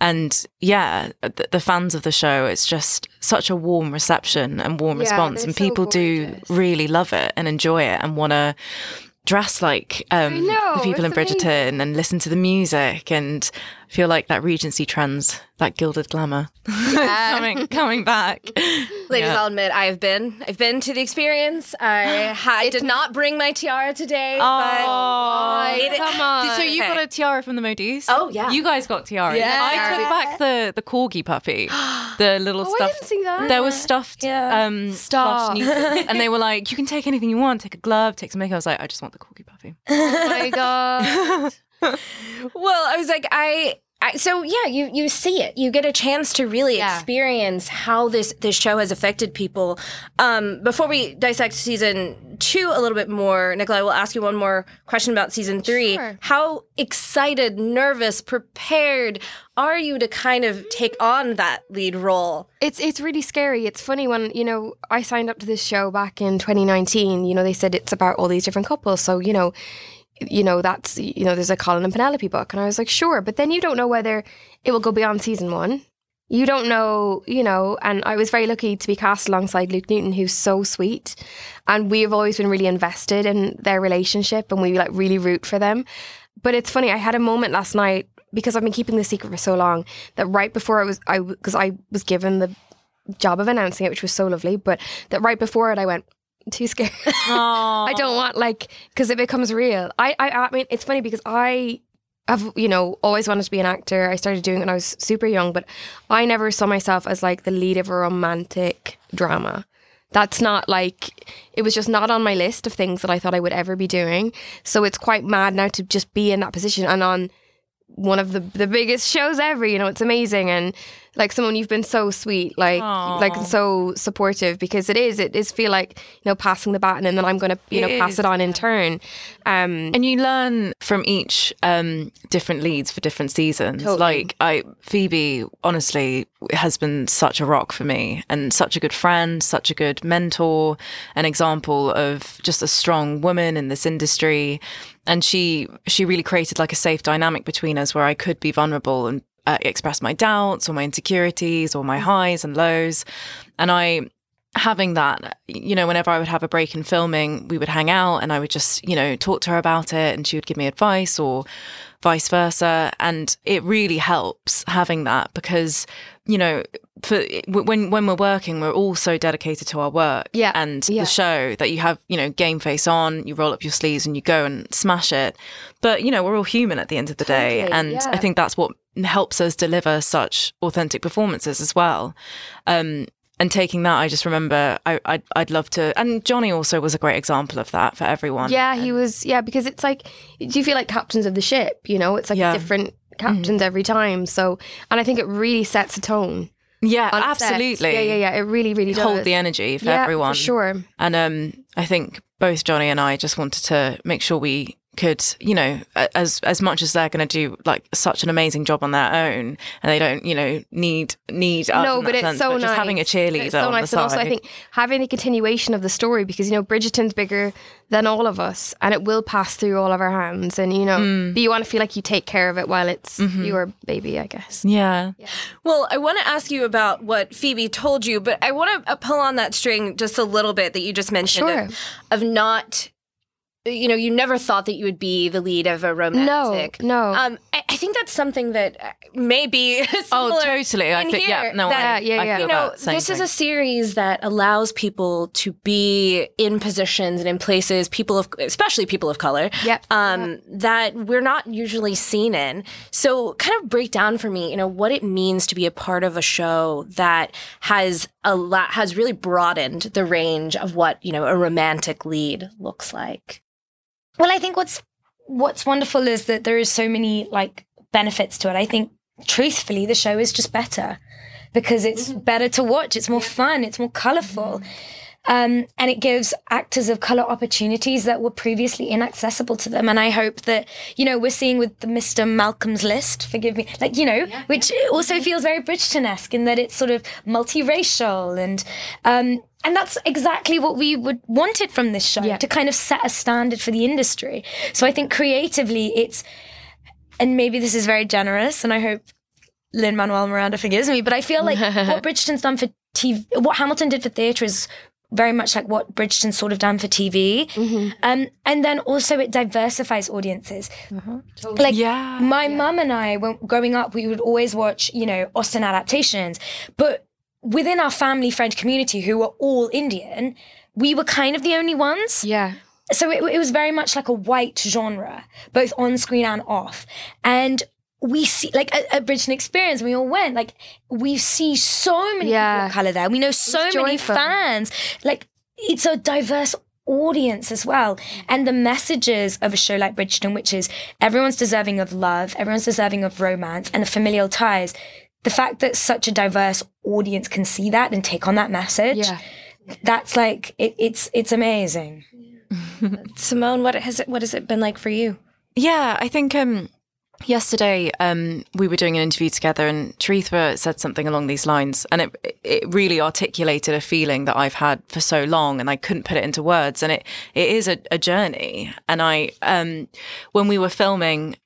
And yeah the, the fans of the show it's just such a warm reception and warm Yeah, response and so people do really love it and enjoy it and want to dress like um, know, the people in it's Bridgerton amazing. and listen to the music and feel like that Regency trends, that gilded glamour, coming coming back. Ladies, Yeah. I'll admit I have been. I've been to the experience. I ha- did not bring my tiara today, Oh, but it- come on. So you Okay. got a tiara from the Modis? Oh, yeah. You guys got tiaras. Yeah. I took back the the corgi puppy, the little Oh, I didn't see that. There was stuffed, Yeah. um, Stop. plush Snoopy. and they were like, "You can take anything you want. Take a glove, take some makeup." I was like, "I just want the corgi puppy." oh my god. Well, I was like, I. I, so yeah, you you see it. You get a chance to really Yeah. experience how this this show has affected people. Um, before we dissect season two a little bit more, Nicola, I will ask you one more question about season three. Sure. How excited, nervous, prepared are you to kind of take on that lead role? It's it's really scary. It's funny when you know I signed up to this show back in 2019. You know they said it's about all these different couples, so you know, you know that's you know there's a Colin and Penelope book, and I was like sure, but then you don't know whether it will go beyond season one. You don't know, you know, and I was very lucky to be cast alongside Luke Newton, who's so sweet, and we have always been really invested in their relationship, and we like really root for them. But it's funny. I had a moment last night because I've been keeping the secret for so long that right before I was I because I was given the job of announcing it, which was so lovely, but that right before it, I went too scared. I don't want like because it becomes real. I, I I mean it's funny because I have you know always wanted to be an actor. I started doing it when I was super young, but I never saw myself as like the lead of a romantic drama. That's not like it was just not on my list of things that I thought I would ever be doing. So it's quite mad now to just be in that position and on one of the the biggest shows ever. You know, it's amazing and like someone you've been so sweet, like like so supportive because it is. It is feel like you know passing the baton and then I'm going to you know It pass it on in turn. Um, And you learn from each um, different leads for different seasons. Totally. Like I, Phoebe, honestly, has been such a rock for me, and such a good friend, such a good mentor, an example of just a strong woman in this industry. And she, she really created like a safe dynamic between us, where I could be vulnerable and uh, express my doubts or my insecurities or my highs and lows. And I having that, you know, whenever I would have a break in filming, we would hang out and I would just, you know, talk to her about it and she would give me advice or vice versa. And it really helps having that because, you know, for when when we're working, we're all so dedicated to our work Yeah, and yeah. the show that you have, you know, game face on, you roll up your sleeves and you go and smash it. But you know, we're all human at the end of the day, Totally, and I think that's what helps us deliver such authentic performances as well. Um, and taking that, I just remember I, I'd, I'd love to. And Johnny also was a great example of that for everyone. yeah, he was. Yeah, because it's like do you feel like captains of the ship? You know, it's like Yeah. different captains every time. So, and I think it really sets a tone. yeah, absolutely. Yeah, yeah, yeah. It really, really does. Hold the energy for yeah, everyone. for sure. And um, I think both Johnny and I just wanted to make sure we could, you know, as as much as they're going to do like such an amazing job on their own, and they don't, you know, need need no, but it's sense, so but nice. just having a cheerleader It's so on nice, the and also I think having the continuation of the story because you know Bridgerton's bigger than all of us, and it will pass through all of our hands, and you know, Mm. but you want to feel like you take care of it while it's Mm-hmm. your baby, I guess. yeah. Well, I want to ask you about what Phoebe told you, but I want to pull on that string just a little bit that you just mentioned Sure. of, of not, you know, you never thought that you would be the lead of a romantic. no. Um, I, I think that's something that uh, may be Oh, totally. I think- yeah, here, no, I- that, Yeah, yeah, yeah. I You know, that same this is a series that allows people to be in positions and in places, people of, especially people of color, Yep. um, that we're not usually seen in. So, kind of break down for me, you know, what it means to be a part of a show that has a lot, has really broadened the range of what you know a romantic lead looks like. Well, I think what's what's wonderful is that there is so many like benefits to it. I think truthfully the show is just better because it's mm-hmm. better to watch. It's more fun, it's more colorful. Mm-hmm. Um, and it gives actors of color opportunities that were previously inaccessible to them. And I hope that, you know, we're seeing with the Mr. Malcolm's list, forgive me, like, you know, which also feels very Bridgerton esque in that it's sort of multiracial and, um, and that's exactly what we would wanted from this show to kind of set a standard for the industry. So I think creatively it's, and maybe this is very generous, and I hope Lin Manuel Miranda forgives me, but I feel like what Bridgerton's done for TV, what Hamilton did for theatre is very much like what Bridgerton's sort of done for TV. Um, and then also it diversifies audiences. Like my mum and I, when growing up, we would always watch, you know, Austen adaptations, but within our family friend community who were all Indian, we were kind of the only ones. Yeah. So it, it was very much like a white genre, both on screen and off. And we see, like a, at Bridgerton Experience, we all went, like, we see so many people of color there. We know so many joyful. fans. Like, it's a diverse audience as well. And the messages of a show like Bridgerton, which is everyone's deserving of love, everyone's deserving of romance and the familial ties. The fact that such a diverse audience can see that and take on that message, Yeah. that's like it, it's it's amazing. Simone, what has it what has it been like for you? Yeah, I think um, yesterday um, we were doing an interview together, and Teresa said something along these lines, and it it really articulated a feeling that I've had for so long, and I couldn't put it into words. And it it is a, a journey. And I um, when we were filming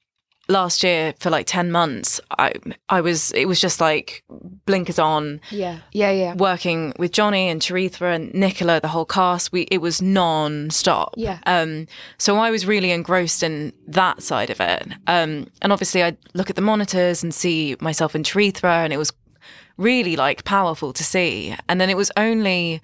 last year for like ten months, I I was it was just like blinkers on Yeah. Yeah. Yeah. working with Johnny and Teresa and Nicola, the whole cast, we it was non-stop. Yeah. Um, so I was really engrossed in that side of it. Um, and obviously I look at the monitors and see myself in Teresa and it was really like powerful to see. And then it was only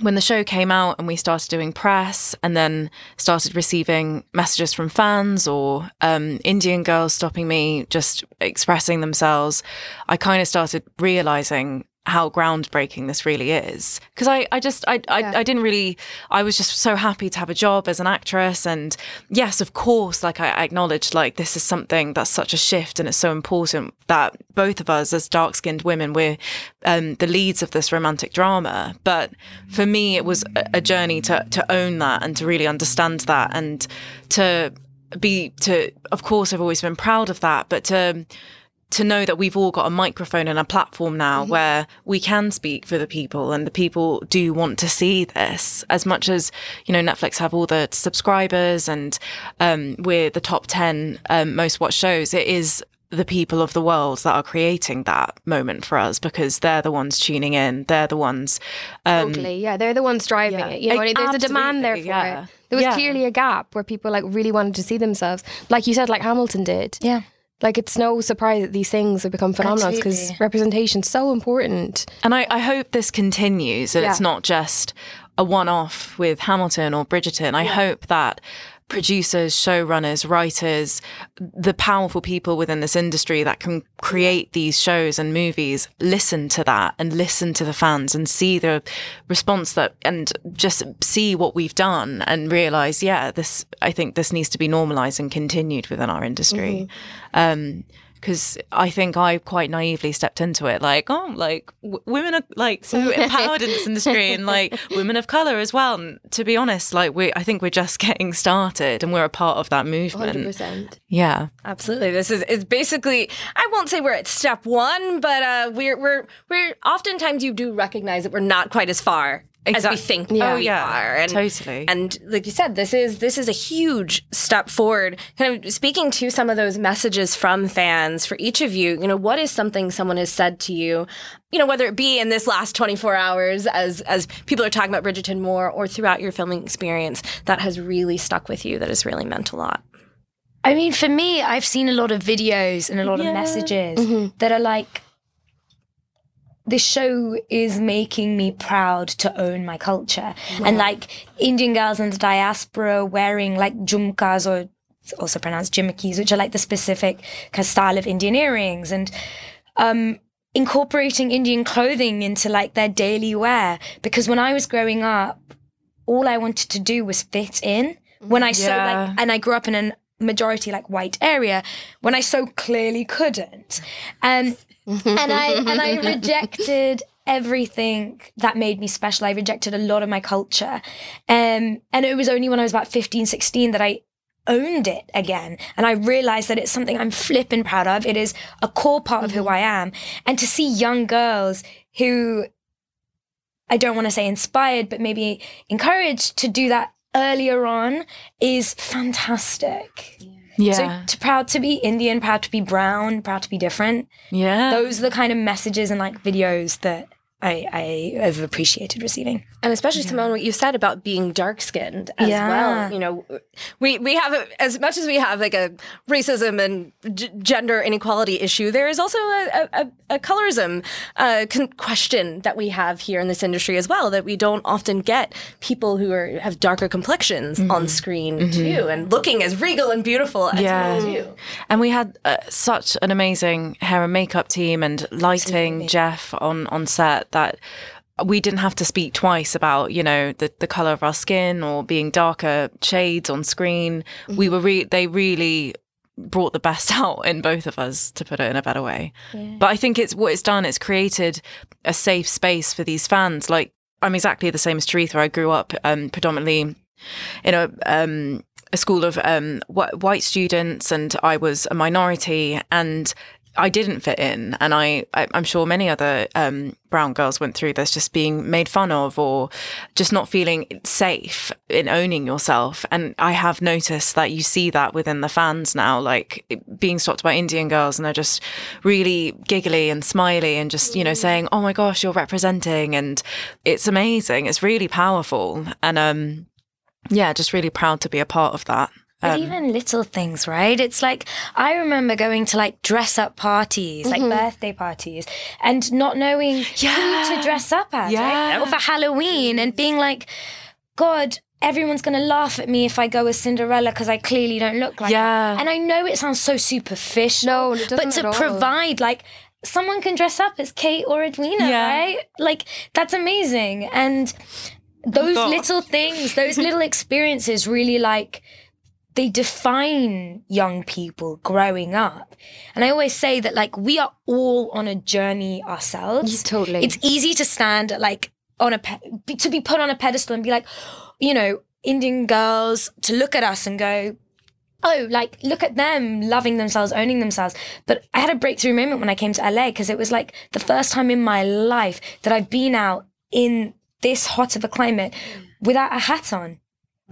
when the show came out and we started doing press and then started receiving messages from fans or um, Indian girls stopping me, just expressing themselves, I kind of started realizing how groundbreaking this really is. Because I, I just I, I I didn't really I was just so happy to have a job as an actress. And yes of course like I acknowledged like this is something that's such a shift and it's so important that both of us as dark skinned women we're um, the leads of this romantic drama. But for me it was a, a journey to to own that and to really understand that and to be to of course I've always been proud of that but to to know that we've all got a microphone and a platform now where we can speak for the people and the people do want to see this as much as you know netflix have all the subscribers and um, we're the top 10 um, most watched shows it is the people of the world that are creating that moment for us because they're the ones tuning in they're the ones um, Totally. Yeah, they're the ones driving yeah. it. You know, there's a demand there for yeah. it. There was Yeah. clearly a gap where people like really wanted to see themselves, like you said, like Hamilton did. Yeah. Like it's no surprise that these things have become phenomenal because representation's so important. And I, I hope this continues and it's not just a one off with Hamilton or Bridgerton. I hope that producers, showrunners, writers, the powerful people within this industry that can create these shows and movies listen to that and listen to the fans and see the response that and just see what we've done and realize, yeah, this I think this needs to be normalized and continued within our industry. Um because I think I quite naively stepped into it, like, oh, like w- women are like so empowered in this industry, and like women of color as well. And to be honest, like we, I think we're just getting started, and we're a part of that movement. 100%. Yeah, Absolutely. This is is basically I won't say we're at step one, but uh, we're we're we're oftentimes you do recognize that we're not quite as far as we think Yeah. Oh, we yeah. are. And, Totally. And like you said, this is this is a huge step forward. Kind of speaking to some of those messages from fans for each of you, you know, what is something someone has said to you, you know, whether it be in this last 24 hours as as people are talking about Bridgerton more or throughout your filming experience that has really stuck with you, that has really meant a lot. I mean, for me, I've seen a lot of videos and a lot Yeah. of messages Mm-hmm. that are like, this show is making me proud to own my culture. And like Indian girls in the diaspora wearing like jhumkas or also pronounced jimikis, which are like the specific kind of style of Indian earrings and um, incorporating Indian clothing into like their daily wear. Because when I was growing up, all I wanted to do was fit in. When I so Yeah. like, and I grew up in a majority like white area, when I so clearly couldn't, um, and I and I rejected everything that made me special. I rejected a lot of my culture, um, and it was only when I was about 15, 16 that I owned it again. And i realized that it's something i'm flipping proud of. It is a core part of who i am. And to see young girls who I don't want to say inspired, but maybe encouraged to do that earlier on is fantastic. Yeah. So to proud to be Indian, proud to be brown, proud to be different. Yeah. Those are the kind of messages and like videos that I, I have appreciated receiving. And especially Simone, what you said about being dark skinned as Yeah. well. You know, we we have a, as much as we have like a racism and g- gender inequality issue. There is also a a, a colorism uh, con- question that we have here in this industry as well. That we don't often get people who are have darker complexions on screen too, and looking as regal and beautiful as Yeah. well too. And we had uh, such an amazing hair and makeup team and lighting, Jeff on on set that we didn't have to speak twice about you know the the color of our skin or being darker shades on screen. We were re- they really brought the best out in both of us to put it in a better way. But I think it's what it's done. It's created a safe space for these fans. Like I'm exactly the same as Teresa. I grew up um, predominantly in a um, a school of um, wh- white students, and I was a minority, and I didn't fit in. And I, I I'm sure many other um, brown girls went through this, just being made fun of, or just not feeling safe in owning yourself. And I have noticed that you see that within the fans now, like being stopped by Indian girls, and they're just really giggly and smiley, and just you know saying, "Oh my gosh, you're representing," and it's amazing. It's really powerful, and um yeah, just really proud to be a part of that. But Um, even little things, right? It's like I remember going to like dress up parties, like birthday parties, and not knowing who to dress up as, Yeah. right? Or for Halloween, and being like, God, everyone's gonna laugh at me if I go as Cinderella because I clearly don't look like. Yeah. Her. And I know it sounds so superficial, No, it but to provide like. Someone can dress up as Kate or Edwina, Yeah. right? Like that's amazing. And those little things, those little experiences really like they define young people growing up. And I always say that like we are all on a journey ourselves. Totally. It's easy to stand like on a pe- to be put on a pedestal and be like, you know, Indian girls to look at us and go, oh, like look at them loving themselves, owning themselves. But I had a breakthrough moment when I came to LA because it was like the first time in my life that I've been out in this hot of a climate mm. without a hat on,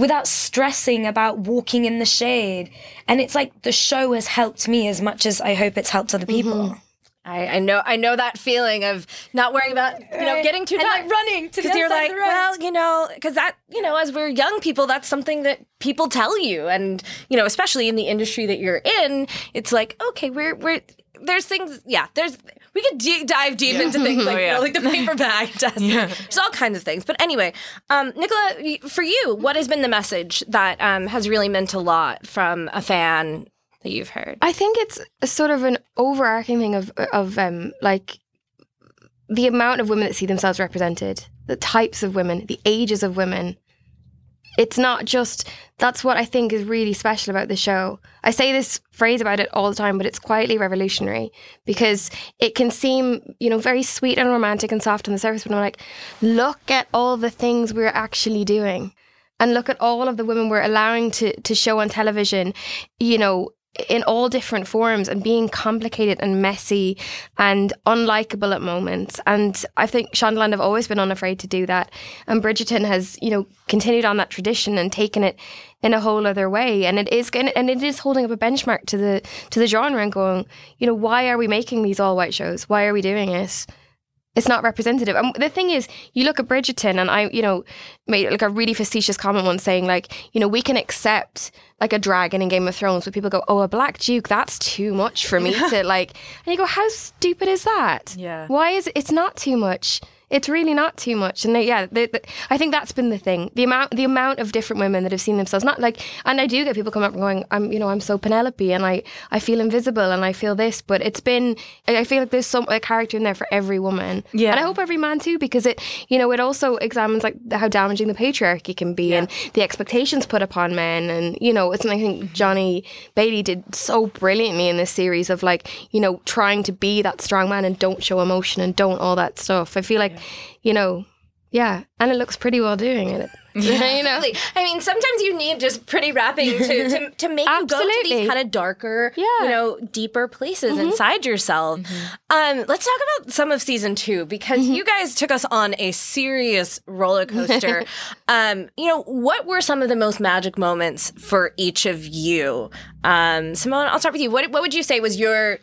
without stressing about walking in the shade. And it's like the show has helped me as much as I hope it's helped other mm-hmm. people. I, I know I know that feeling of not worrying about you know getting too dark like, running to because you're like of the road. well you know because that you know as we're young people that's something that people tell you and you know especially in the industry that you're in it's like okay we're we're there's things yeah there's we could de- dive deep into things like, Oh, you know, like the paper bag test. There's all kinds of things. But anyway um Nicola for you what has been the message that um, has really meant a lot from a fan that you've heard? I think it's sort of an overarching thing of of um like the amount of women that see themselves represented, the types of women, the ages of women. It's not just that's what I think is really special about the show. I say this phrase about it all the time, but it's quietly revolutionary because it can seem, you know, very sweet and romantic and soft on the surface, but I'm like, look at all the things we're actually doing. And look at all of the women we're allowing to to show on television, you know, in all different forms and being complicated and messy and unlikable at moments. And I think Shondaland have always been unafraid to do that. And Bridgerton has, you know, continued on that tradition and taken it in a whole other way. And it is and it is holding up a benchmark to the to the genre and going, you know, why are we making these all white shows? Why are we doing it? It's not representative. And the thing is, you look at Bridgerton, and I, you know, made like a really facetious comment once saying, like, you know, we can accept like a dragon in Game of Thrones, but people go, oh, a black duke, that's too much for me to like. And you go, how stupid is that? Yeah. Why is it? It's not too much. It's really not too much, and they, yeah, they, they- I think that's been the thing. The amount, the amount of different women that have seen themselves, not like, and I do get people come up and going, I'm, you know, I'm so Penelope, and I, I feel invisible, and I feel this, but it's been, I feel like there's some a character in there for every woman, Yeah. and I hope every man too, because it, you know, it also examines like how damaging the patriarchy can be, and the expectations put upon men, and you know, it's something I think Johnny Bailey did so brilliantly in this series of like, you know, trying to be that strong man and don't show emotion and don't all that stuff. I feel like, you know, yeah, and it looks pretty well doing it. you know, I mean, sometimes you need just pretty wrapping to, to, to make you go to these kind of darker, Yeah. Mm-hmm. you know, deeper places inside yourself. Um, let's talk about some of season two because Mm-hmm. you guys took us on a serious roller coaster. um, you know, what were some of the most magic moments for each of you? Um, Simone, I'll start with you. What what would you say was your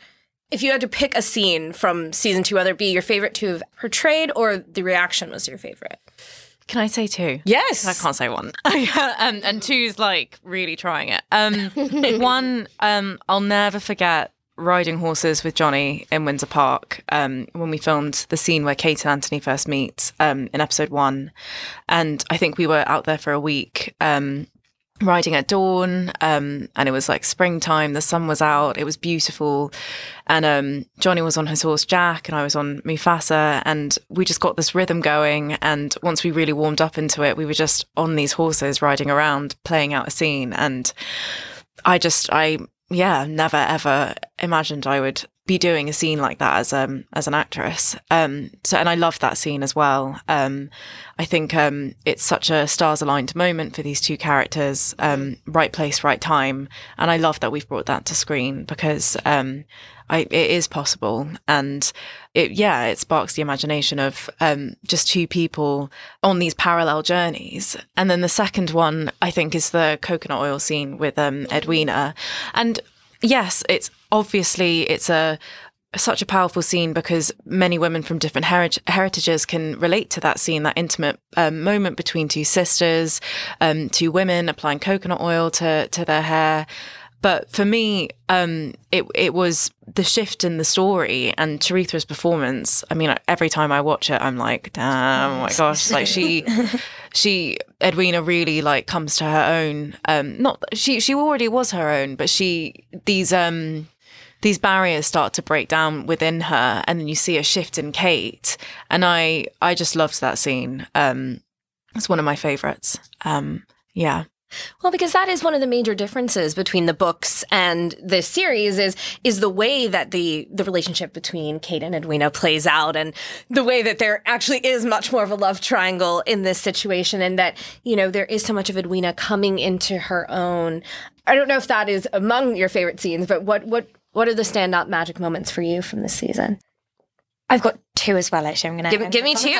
if you had to pick a scene from season two, whether it be your favorite to have portrayed or the reaction was your favorite? Can I say two? Yes. I can't say one. um, and two's like really trying it. Um, one, um, I'll never forget riding horses with Johnny in Windsor Park um, when we filmed the scene where Kate and Anthony first meet um, in episode one. And I think we were out there for a week. Um, riding at dawn um and it was like springtime the sun was out it was beautiful. And um johnny was on his horse jack and i was on mufasa and we just got this rhythm going and once we really warmed up into it we were just on these horses riding around playing out a scene and i just i yeah never ever imagined i would be doing a scene like that as um as an actress. Um so and i love that scene as well. Um i think um it's such a stars aligned moment for these two characters um right place right time. And i love that we've brought that to screen because um I, it is possible. And it yeah it sparks the imagination of um, just two people on these parallel journeys. And then the second one i think is the coconut oil scene with um, edwina. And yes it's obviously it's a such a powerful scene because many women from different heri- heritages can relate to that scene, that intimate um, moment between two sisters, um, two women applying coconut oil to to their hair. But for me, um, it it was the shift in the story and Charithra's performance. I mean, every time I watch it, I'm like, damn, oh my gosh, like she, she, Edwina really like comes to her own. Um, not she, she already was her own, but she these um these barriers start to break down within her and then you see a shift in kate. And i i just loved that scene. Um it's one of my favorites. Um yeah. Well, because that is one of the major differences between the books and this series is is the way that the the relationship between Kate and Edwina plays out, and the way that there actually is much more of a love triangle in this situation, and that you know there is so much of Edwina coming into her own. I don't know if that is among your favorite scenes, but what what what are the standout magic moments for you from this season? I've got two as well. Actually, I'm gonna Give, give me two.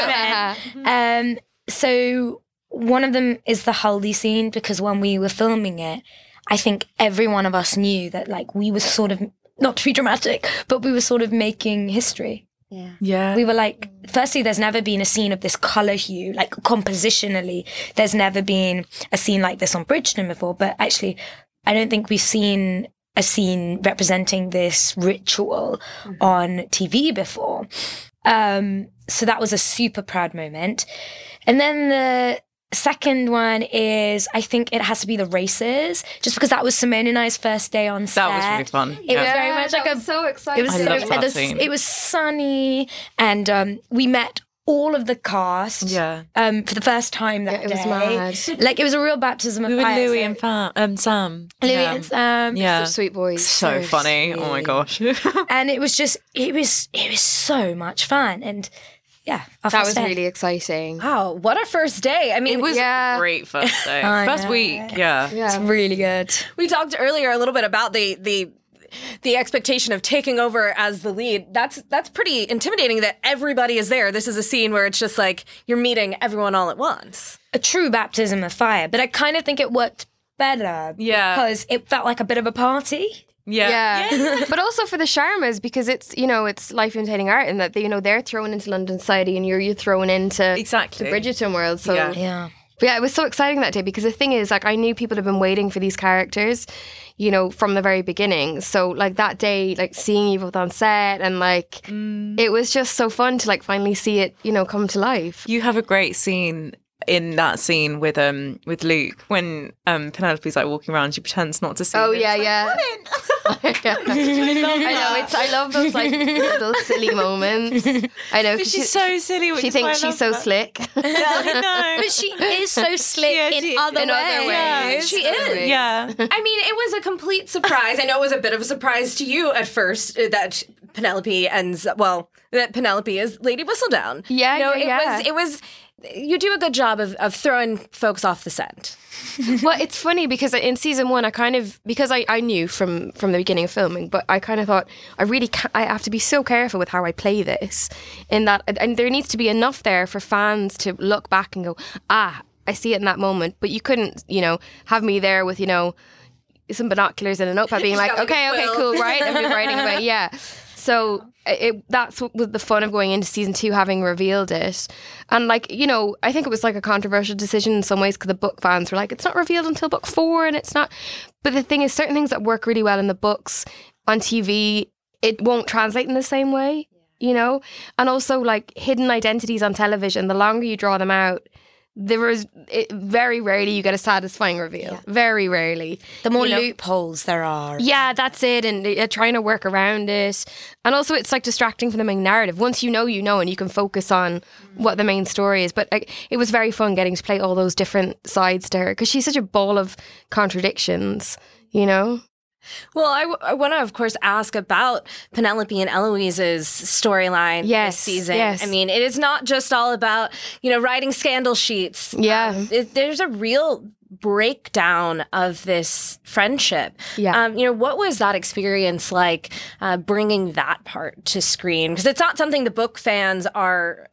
Um, so one of them is the Haldi scene because when we were filming it, I think every one of us knew that like we were sort of not to be dramatic, but we were sort of making history. Yeah. yeah We were like, firstly, there's never been a scene of this color hue, like compositionally. There's never been a scene like this on Bridgerton before, but actually, I don't think we've seen a scene representing this ritual on TV before. Um, so that was a super proud moment. And then the second one is I think it has to be the races, just because that was Simone and I's first day on set. that was really fun It was very much like a so it was I so, loved and that scene. it was sunny, and um, we met all of the cast. Yeah. Um, for the first time that it was day. mad. Like it was a real baptism of we were fire. louis so- and Fa- um, sam Louis yeah. and Sam. yeah So sweet boys. so, funny oh my gosh And it was just, it was, it was so much fun, and yeah, That was day. really exciting. Wow, what a first day! I mean, it was Yeah. a great first day first know. week yeah It's really good. We talked earlier a little bit about the the the expectation of taking over as the lead. That's that's pretty intimidating that everybody is there. This is a scene where it's just like you're meeting everyone all at once. A true baptism of fire, but I kind of think it worked better. Yeah. because it felt like a bit of a party. Yeah. Yeah. but also for the Sharmas because it's, you know, it's life imitating art and that, they, you know, they're thrown into London society and you're, you're thrown into Exactly. the Bridgerton world. So, Yeah. Yeah. But yeah, it was so exciting that day because the thing is, like, I knew people had been waiting for these characters, you know, from the very beginning. So, like, that day, like, seeing you both on set and, like, Mm. it was just so fun to, like, finally see it, you know, come to life. You have a great scene in that scene with um with Luke when um Penelope's like walking around, she pretends not to see. Oh him. yeah, It's like, yeah. I know. It's I love those like little silly moments. I know. But 'cause she's so silly. Which She thinks she's so that. slick. I know. But she is so slick Yeah, in, other, in other ways. ways. She is. ways. Yeah. I mean, it was a complete surprise. I know it was a bit of a surprise to you at first uh, that Penelope ends well, that Penelope is Lady Whistledown. Yeah, you know, yeah, it yeah. was it was you do a good job of, of throwing folks off the scent. well, it's funny because in season one, I kind of because I, I knew from from the beginning of filming, but I kind of thought I really ca- I have to be so careful with how I play this, in that and there needs to be enough there for fans to look back and go, ah, I see it in that moment. But you couldn't, you know, have me there with you know some binoculars and a notepad being like, got, like, a okay, okay, cool, right? And be writing about yeah. So it, that's what was the fun of going into season two, having revealed it, and like you know, I think it was like a controversial decision in some ways because the book fans were like, it's not revealed until book four, and it's not. But the thing is, certain things that work really well in the books on TV, it won't translate in the same way, you know. And also like hidden identities on television, the longer you draw them out. There is it, very rarely you get a satisfying reveal. Very rarely. The more you know? loopholes there are. Yeah, that's it. And uh, trying to work around it. And also, it's like distracting from the main narrative. Once you know, you know, and you can focus on what the main story is. But like, it was very fun getting to play all those different sides to her because she's such a ball of contradictions, you know? Well, I, w- I want to, of course, ask about Penelope and Eloise's storyline Yes, this season. yes. I mean, it is not just all about, you know, writing scandal sheets. Yeah. Um, it- there's a real breakdown of this friendship. Yeah. Um, you know, what was that experience like uh, bringing that part to screen? Because it's not something the book fans are,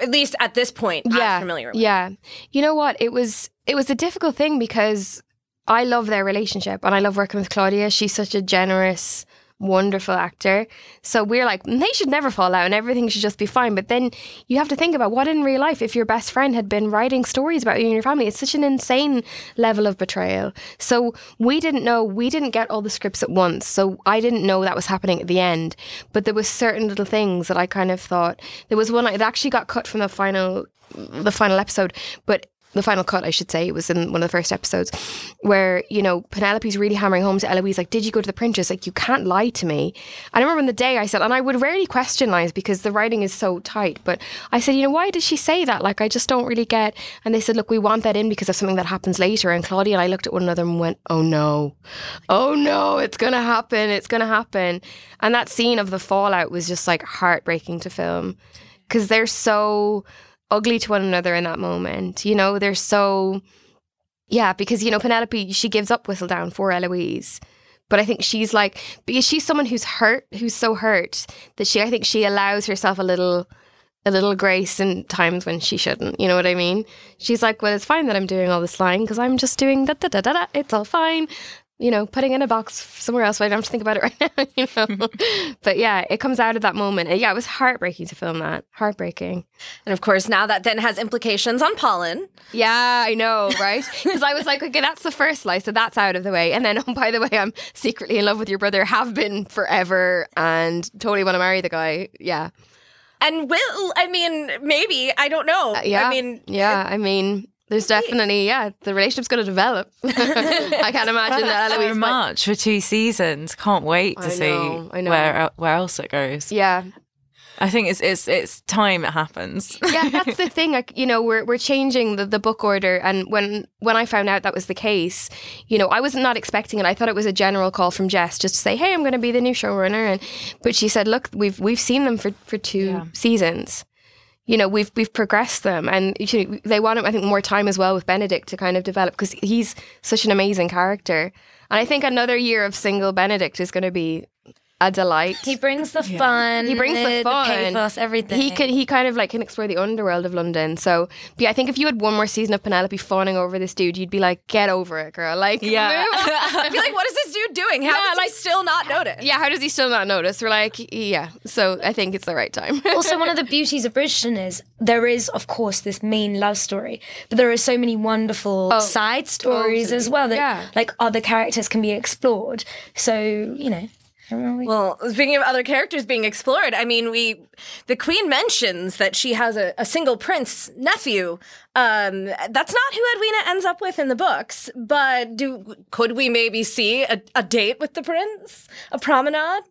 at least at this point, yeah. familiar with. Yeah. You know what? It was it was a difficult thing because I love their relationship and I love working with Claudia. She's such a generous, wonderful actor. So we're like, they should never fall out and everything should just be fine. But then you have to think about what in real life if your best friend had been writing stories about you and your family. It's such an insane level of betrayal. So we didn't know, we didn't get all the scripts at once. So I didn't know that was happening at the end. But there was certain little things that I kind of thought. There was one that actually got cut from the final the final episode, but the final cut, I should say, it was in one of the first episodes, where you know Penelope's really hammering home to Eloise, like, "Did you go to the printers? Like, you can't lie to me." I remember on the day I said, and I would rarely question lines because the writing is so tight, but I said, "You know, why did she say that? Like, I just don't really get." And they said, "Look, we want that in because of something that happens later." And Claudia and I looked at one another and went, "Oh no, oh no, it's gonna happen! It's gonna happen!" And that scene of the fallout was just like heartbreaking to film because they're so ugly to one another in that moment. You know, they're so yeah, because you know Penelope she gives up Whistledown for Eloise. But I think she's like because she's someone who's hurt, who's so hurt that she I think she allows herself a little a little grace in times when she shouldn't. You know what I mean? She's like, well, it's fine that I'm doing all this lying because I'm just doing da da da da da. It's all fine. You know, putting in a box somewhere else. But I don't have to think about it right now. You know, but yeah, it comes out of that moment. And yeah, it was heartbreaking to film that. Heartbreaking. And of course, now that then has implications on Polin. Yeah, I know, right? Because I was like, okay, that's the first lie, so that's out of the way. And then, oh, by the way, I'm secretly in love with your brother, have been forever, and totally want to marry the guy. Yeah. And will, I mean, maybe, I don't know. Uh, yeah. I mean, yeah, I mean, there's definitely, yeah, the relationship's going to develop. I can't imagine that so Eloise might- much for two seasons. Can't wait to I see know, know. where uh, where else it goes. Yeah. I think it's it's it's time it happens. yeah, that's the thing. Like, you know, we're we're changing the, the book order, and when when I found out that was the case, you know, I was not expecting it. I thought it was a general call from Jess just to say, "Hey, I'm going to be the new showrunner," and but she said, "Look, we've we've seen them for for two seasons." You know, we've we've progressed them, and you know, they want, I think, more time as well with Benedict to kind of develop because he's such an amazing character. And I think another year of single Benedict is going to be a delight. He brings the fun. He brings eh, the fun, pathos, everything. He can he kind of like can explore the underworld of London. So, but yeah, I think if you had one more season of Penelope fawning over this dude, you'd be like, get over it, girl. Like, Yeah. move on. I'd be like, what is this dude doing? How does he still not notice? Yeah, how does he still not notice? We're like, yeah. So I think it's the right time. also, one of the beauties of Bridgerton is there is, of course, this main love story, but there are so many wonderful Oh, side stories as well that, like, other characters can be explored. So, you know. Well, speaking of other characters being explored, I mean, we the queen mentions that she has a, a single prince nephew. Um, that's not who Edwina ends up with in the books, but do could we maybe see a, a date with the prince, a promenade?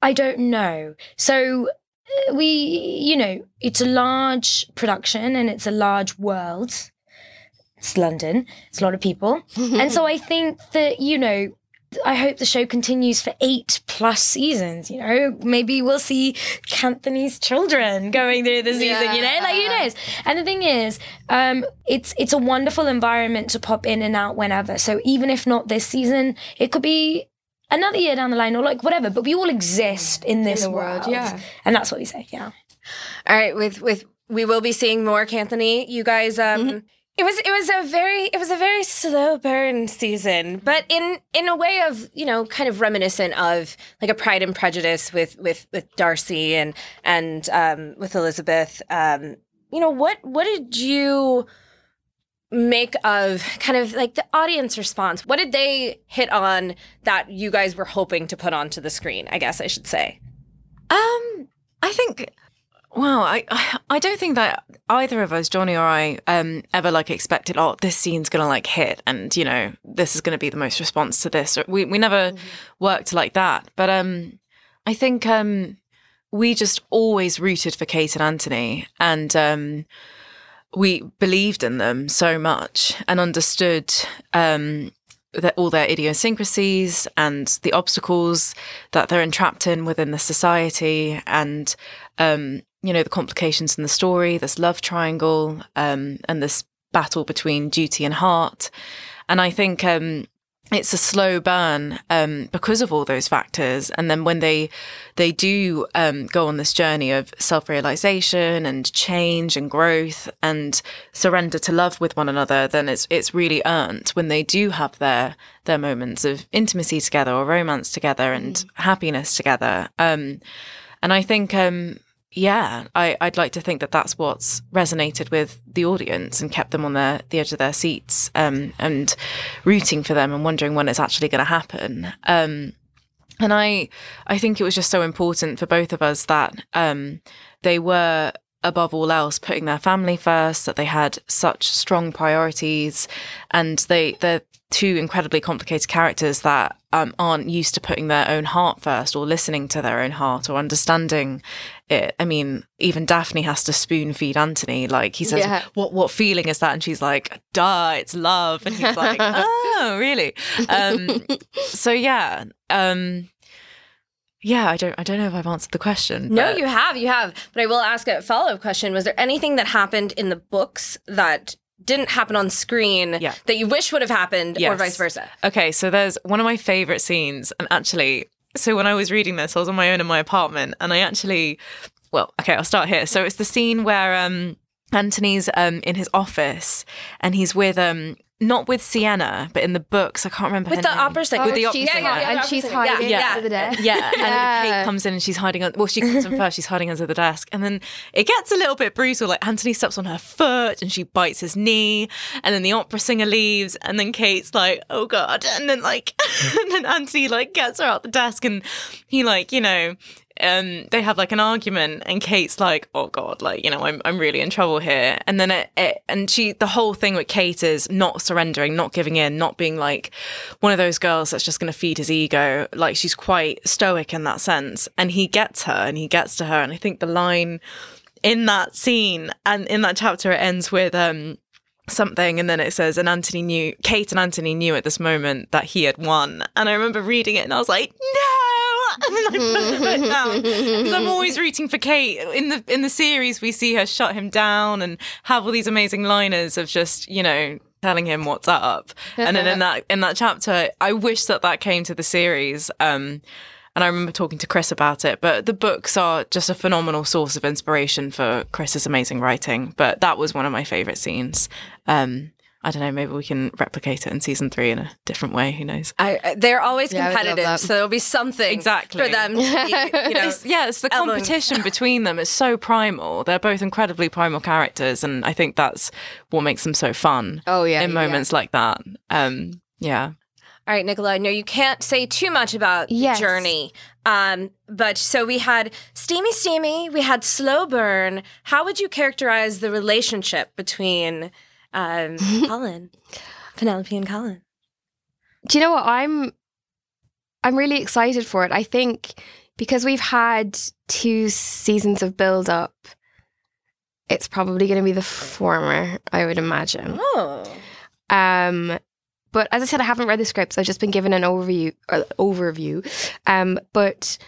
I don't know. So uh, we, you know, it's a large production and it's a large world. It's London. It's a lot of people. and so I think that, you know, I hope the show continues for eight plus seasons. You know, maybe we'll see Anthony's children going through the season. You know, like who knows? And the thing is, um, it's it's a wonderful environment to pop in and out whenever. So even if not this season, it could be another year down the line or like whatever. But we all exist in this the world, world, yeah. And that's what we say. Yeah. All right, with with we will be seeing more Anthony. You guys, um, it was it was a very it was a very slow burn season, but in in a way of you know kind of reminiscent of like a Pride and Prejudice with with with Darcy and and um, with Elizabeth. Um, you know what what did you make of kind of like the audience response? What did they hit on that you guys were hoping to put onto the screen? I guess I should say. Um, I think. Wow, I I don't think that either of us, Johnny or I, um, ever like expected. Oh, this scene's gonna like hit, and you know, this is gonna be the most response to this. We we never worked like that. But um, I think um, we just always rooted for Kate and Anthony, and um, we believed in them so much and understood um, that all their idiosyncrasies and the obstacles that they're entrapped in within the society and um, you know the complications in the story this love triangle um, and this battle between duty and heart. And i think um, it's a slow burn um, because of all those factors. And then when they they do um, go on this journey of self-realization and change and growth and surrender to love with one another then it's it's really earned when they do have their their moments of intimacy together or romance together and happiness together. Um, and i think um, yeah, I, I'd like to think that that's what's resonated with the audience and kept them on their, the edge of their seats um, and rooting for them and wondering when it's actually going to happen. Um, and I, I think it was just so important for both of us that um, they were above all else putting their family first that they had such strong priorities. And they they're two incredibly complicated characters that um, aren't used to putting their own heart first or listening to their own heart or understanding it. I mean even daphne has to spoon feed anthony. Like he says Yeah. what what feeling is that? And she's like duh it's love. And he's like oh really? Um so yeah um yeah i don't i don't know if i've answered the question No, you have, you have. But I will ask a follow up question. Was there anything that happened in the books that didn't happen on screen yeah. that you wish would have happened, or vice versa? Okay, so there's one of my favorite scenes, and actually, so when I was reading this, I was on my own in my apartment, and I actually, well, okay, I'll start here. So it's the scene where um, Anthony's um, in his office, and he's with um, not with Siena, but in the books, I can't remember With her the name. opera singer. with the Oh, opera she's- singer, yeah, yeah, yeah, and she's singer. hiding Yeah, under the desk. yeah, and Yeah. Kate comes in and she's hiding on. Well, she comes in first. She's hiding under the desk, and then it gets a little bit brutal. Like Anthony steps on her foot, and she bites his knee, and then the opera singer leaves, and then Kate's like, "Oh God!" And then like, and then Anthony like gets her out the desk, and he like, you know. Um, they have like an argument, and Kate's like, "Oh God, like you know, I'm I'm really in trouble here." And then it, it and she, the whole thing with Kate is not surrendering, not giving in, not being like one of those girls that's just going to feed his ego. Like she's quite stoic in that sense, and he gets her, and he gets to her, and I think the line in that scene and in that chapter it ends with um something and then it says and Anthony knew Kate and Anthony knew at this moment that he had won and I remember reading it and I was like no and then I put it down because I'm always rooting for Kate in the in the series we see her shut him down and have all these amazing liners of just you know telling him what's up and then in that in that chapter I wish that that came to the series um And I remember talking to Chris about it. But the books are just a phenomenal source of inspiration for Chris's amazing writing. But that was one of my favorite scenes. Um, I don't know. Maybe we can replicate it in season three in a different way. Who knows? I, they're always Yeah, I would love competitive, so there'll be something Exactly. for them. To be, you know, It's- yeah, it's the elbowing- competition between them. It's so primal. They're both incredibly primal characters, and I think that's what makes them so fun. Oh, yeah, in yeah, moments like that. Um, yeah. All right, Nicola, I know you can't say too much about Yes. Journey. Um, but so we had Steamy Steamy, we had Slow Burn. How would you characterize the relationship between um, Colin, Penelope, and Colin? Do you know what? I'm I'm really excited for it. I think because we've had two seasons of build up, it's probably going to be the former, I would imagine. Oh. Um, but as I said, I haven't read the scripts. I've just been given an overview. Uh, overview. Um, but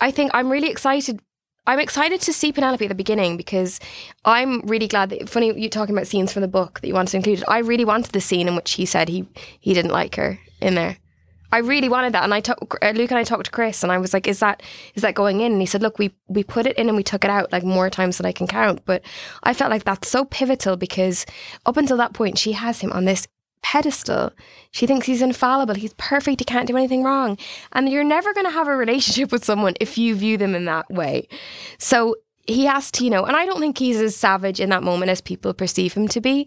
I think I'm really excited. I'm excited to see Penelope at the beginning because I'm really glad that. Funny you talking about scenes from the book that you wanted to include. I really wanted the scene in which he said he he didn't like her in there. I really wanted that, and I talked. Uh, Luke and I talked to Chris, and I was like, "Is that is that going in?" And he said, "Look, we we put it in and we took it out like more times than I can count." But I felt like that's so pivotal because up until that point, she has him on this pedestal. She thinks he's infallible. He's perfect. He can't do anything wrong. And you're never going to have a relationship with someone if you view them in that way. So he has to, you know, and I don't think he's as savage in that moment as people perceive him to be.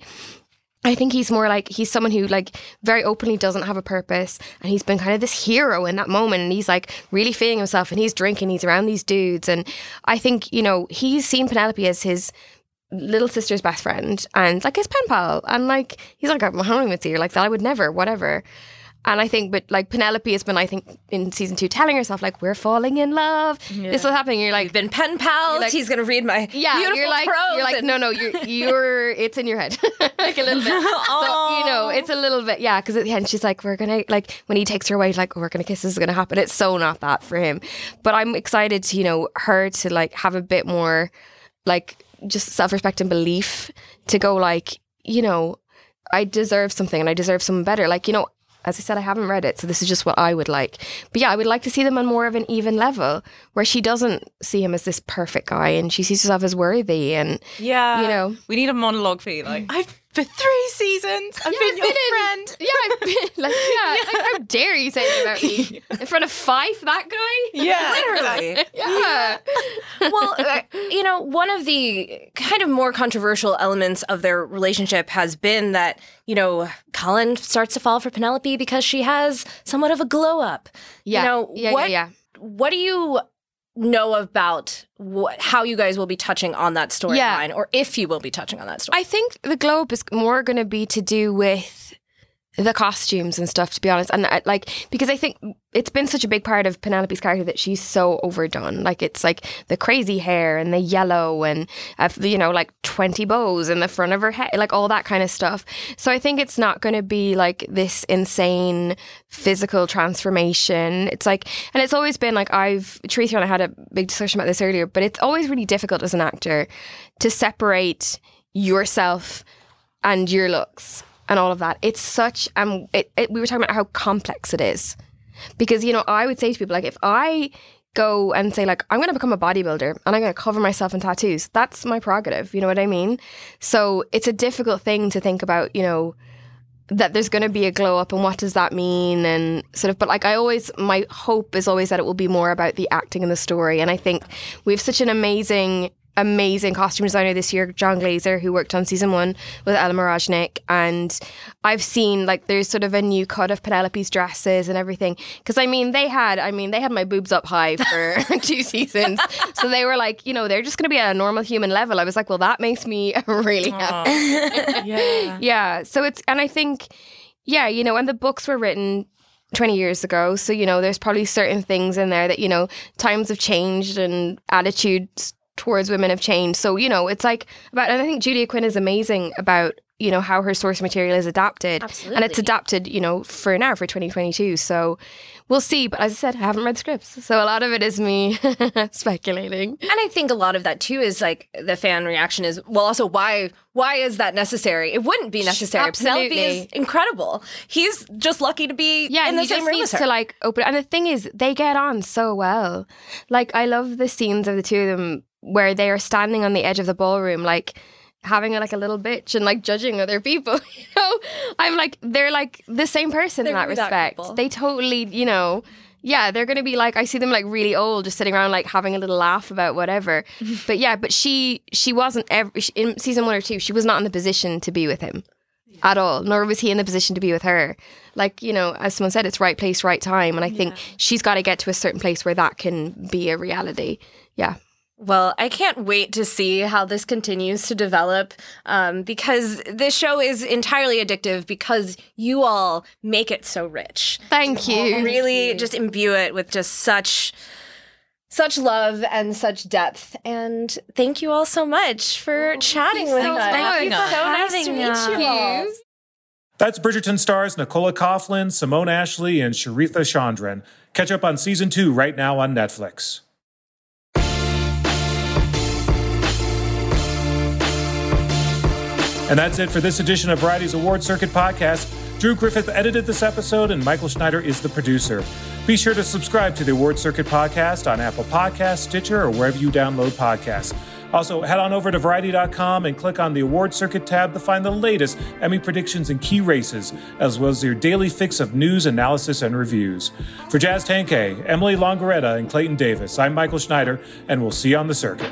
I think he's more like he's someone who like very openly doesn't have a purpose and he's been kind of this hero in that moment and he's like really feeling himself and he's drinking he's around these dudes and I think you know he's seen Penelope as his little sister's best friend and like his pen pal and like he's like I don't even see her like that I would never whatever and I think, but like Penelope has been, I think, in season two, telling herself like we're falling in love. This is happening. You're like, We've been pen pals. like- He's going to read my yeah, beautiful you're like, prose you're like, no, no, you're, you're, it's in your head, like a little bit. so you know, it's a little bit, yeah. Because at the end, she's like, we're gonna, like, when he takes her away, like, oh, we're gonna kiss. This is gonna happen. It's so not that for him. But I'm excited to, you know, her to like have a bit more, like, just self respect and belief to go like, you know, I deserve something and I deserve something better. Like, you know, as I said, I haven't read it, so this is just what I would like. But yeah, I would like to see them on more of an even level where she doesn't see him as this perfect guy and she sees herself as worthy and Yeah. you know. we need a monologue for you. Like, I've for three seasons, I've Yeah, been I've your been in- friend. Yeah, I've been like, yeah, like, how dare you say that about me in front of Fife, that guy? Yeah, Literally. yeah. well, uh, you know, one of the kind of more controversial elements of their relationship has been that, you know, Colin starts to fall for Penelope because she has somewhat of a glow up. Yeah, You know, yeah, yeah, what, yeah. What do you know about what, how you guys will be touching on that storyline Yeah. or if you will be touching on that story? I think the globe is more going to be to do with the costumes and stuff, to be honest. And I, like, because I think it's been such a big part of Penelope's character that she's so overdone. Like, it's like the crazy hair and the yellow and, uh, you know, like 20 bows in the front of her head, like all that kind of stuff. So I think it's not going to be like this insane physical transformation. It's like, and it's always been like, I've, Teresa and I had a big discussion about this earlier, but it's always really difficult as an actor to separate yourself and your looks and all of that. It's such um it, it, we were talking about how complex it is. Because you know, I would say to people like if I go and say like I'm going to become a bodybuilder and I'm going to cover myself in tattoos, that's my prerogative, you know what I mean? So it's a difficult thing to think about, you know, that there's going to be a glow up and what does that mean and sort of but like I always my hope is always that it will be more about the acting and the story and I think we have such an amazing amazing costume designer this year John Glaser who worked on season 1 with Ellen Mirojnick and I've seen like there's sort of a new cut of Penelope's dresses and everything because I mean they had I mean they had my boobs up high for two seasons so they were like you know they're just going to be at a normal human level I was like well that makes me really happy yeah. yeah. So it's, and I think, yeah, you know, and the books were written 20 years ago. So, you know, there's probably certain things in there that, you know, times have changed and attitudes towards women have changed. So, you know, it's like about, and I think Julia Quinn is amazing about you know how her source material is adapted, and it's adapted, you know, for now for 2022. So we'll see. But as I said, I haven't read scripts, so a lot of it is me speculating. And I think a lot of that too is like the fan reaction is well also why why is that necessary? It wouldn't be necessary. Penelope is incredible. He's just lucky to be Yeah, in the same room needs her. to like open. And the thing is, they get on so well. Like I love the scenes of the two of them where they are standing on the edge of the ballroom, like having a, like a little bitch and like judging other people. You know, I'm like they're like the same person in They're that that respect. people. they totally, you know. Yeah, they're gonna be like I see them like really old, just sitting around like having a little laugh about whatever. but yeah, but she she wasn't ever she, in season one or two. She was not in the position to be with him at all, nor was he in the position to be with her. Like, you know, as someone said, it's right place, right time. And I think she's got to get to a certain place where that can be a reality. Yeah. Well, I can't wait to see how this continues to develop um, because this show is entirely addictive because you all make it so rich. Thank you. Really just imbue it with just such such love and such depth. And thank you all so much for chatting with so us. Thank you so nice to having meet us. you all. That's Bridgerton stars Nicola Coughlan, Simone Ashley, and Charithra Chandran. Catch up on season two right now on Netflix. And that's it for this edition of Variety's Award Circuit podcast. Drew Griffith edited this episode, and Michael Schneider is the producer. Be sure to subscribe to the Award Circuit podcast on Apple Podcasts, Stitcher, or wherever you download podcasts. Also, head on over to Variety.com and click on the Award Circuit tab to find the latest Emmy predictions and key races, as well as your daily fix of news, analysis, and reviews. For Jazz Tangcay, Emily Longeretta, and Clayton Davis, I'm Michael Schneider, and we'll see you on the circuit.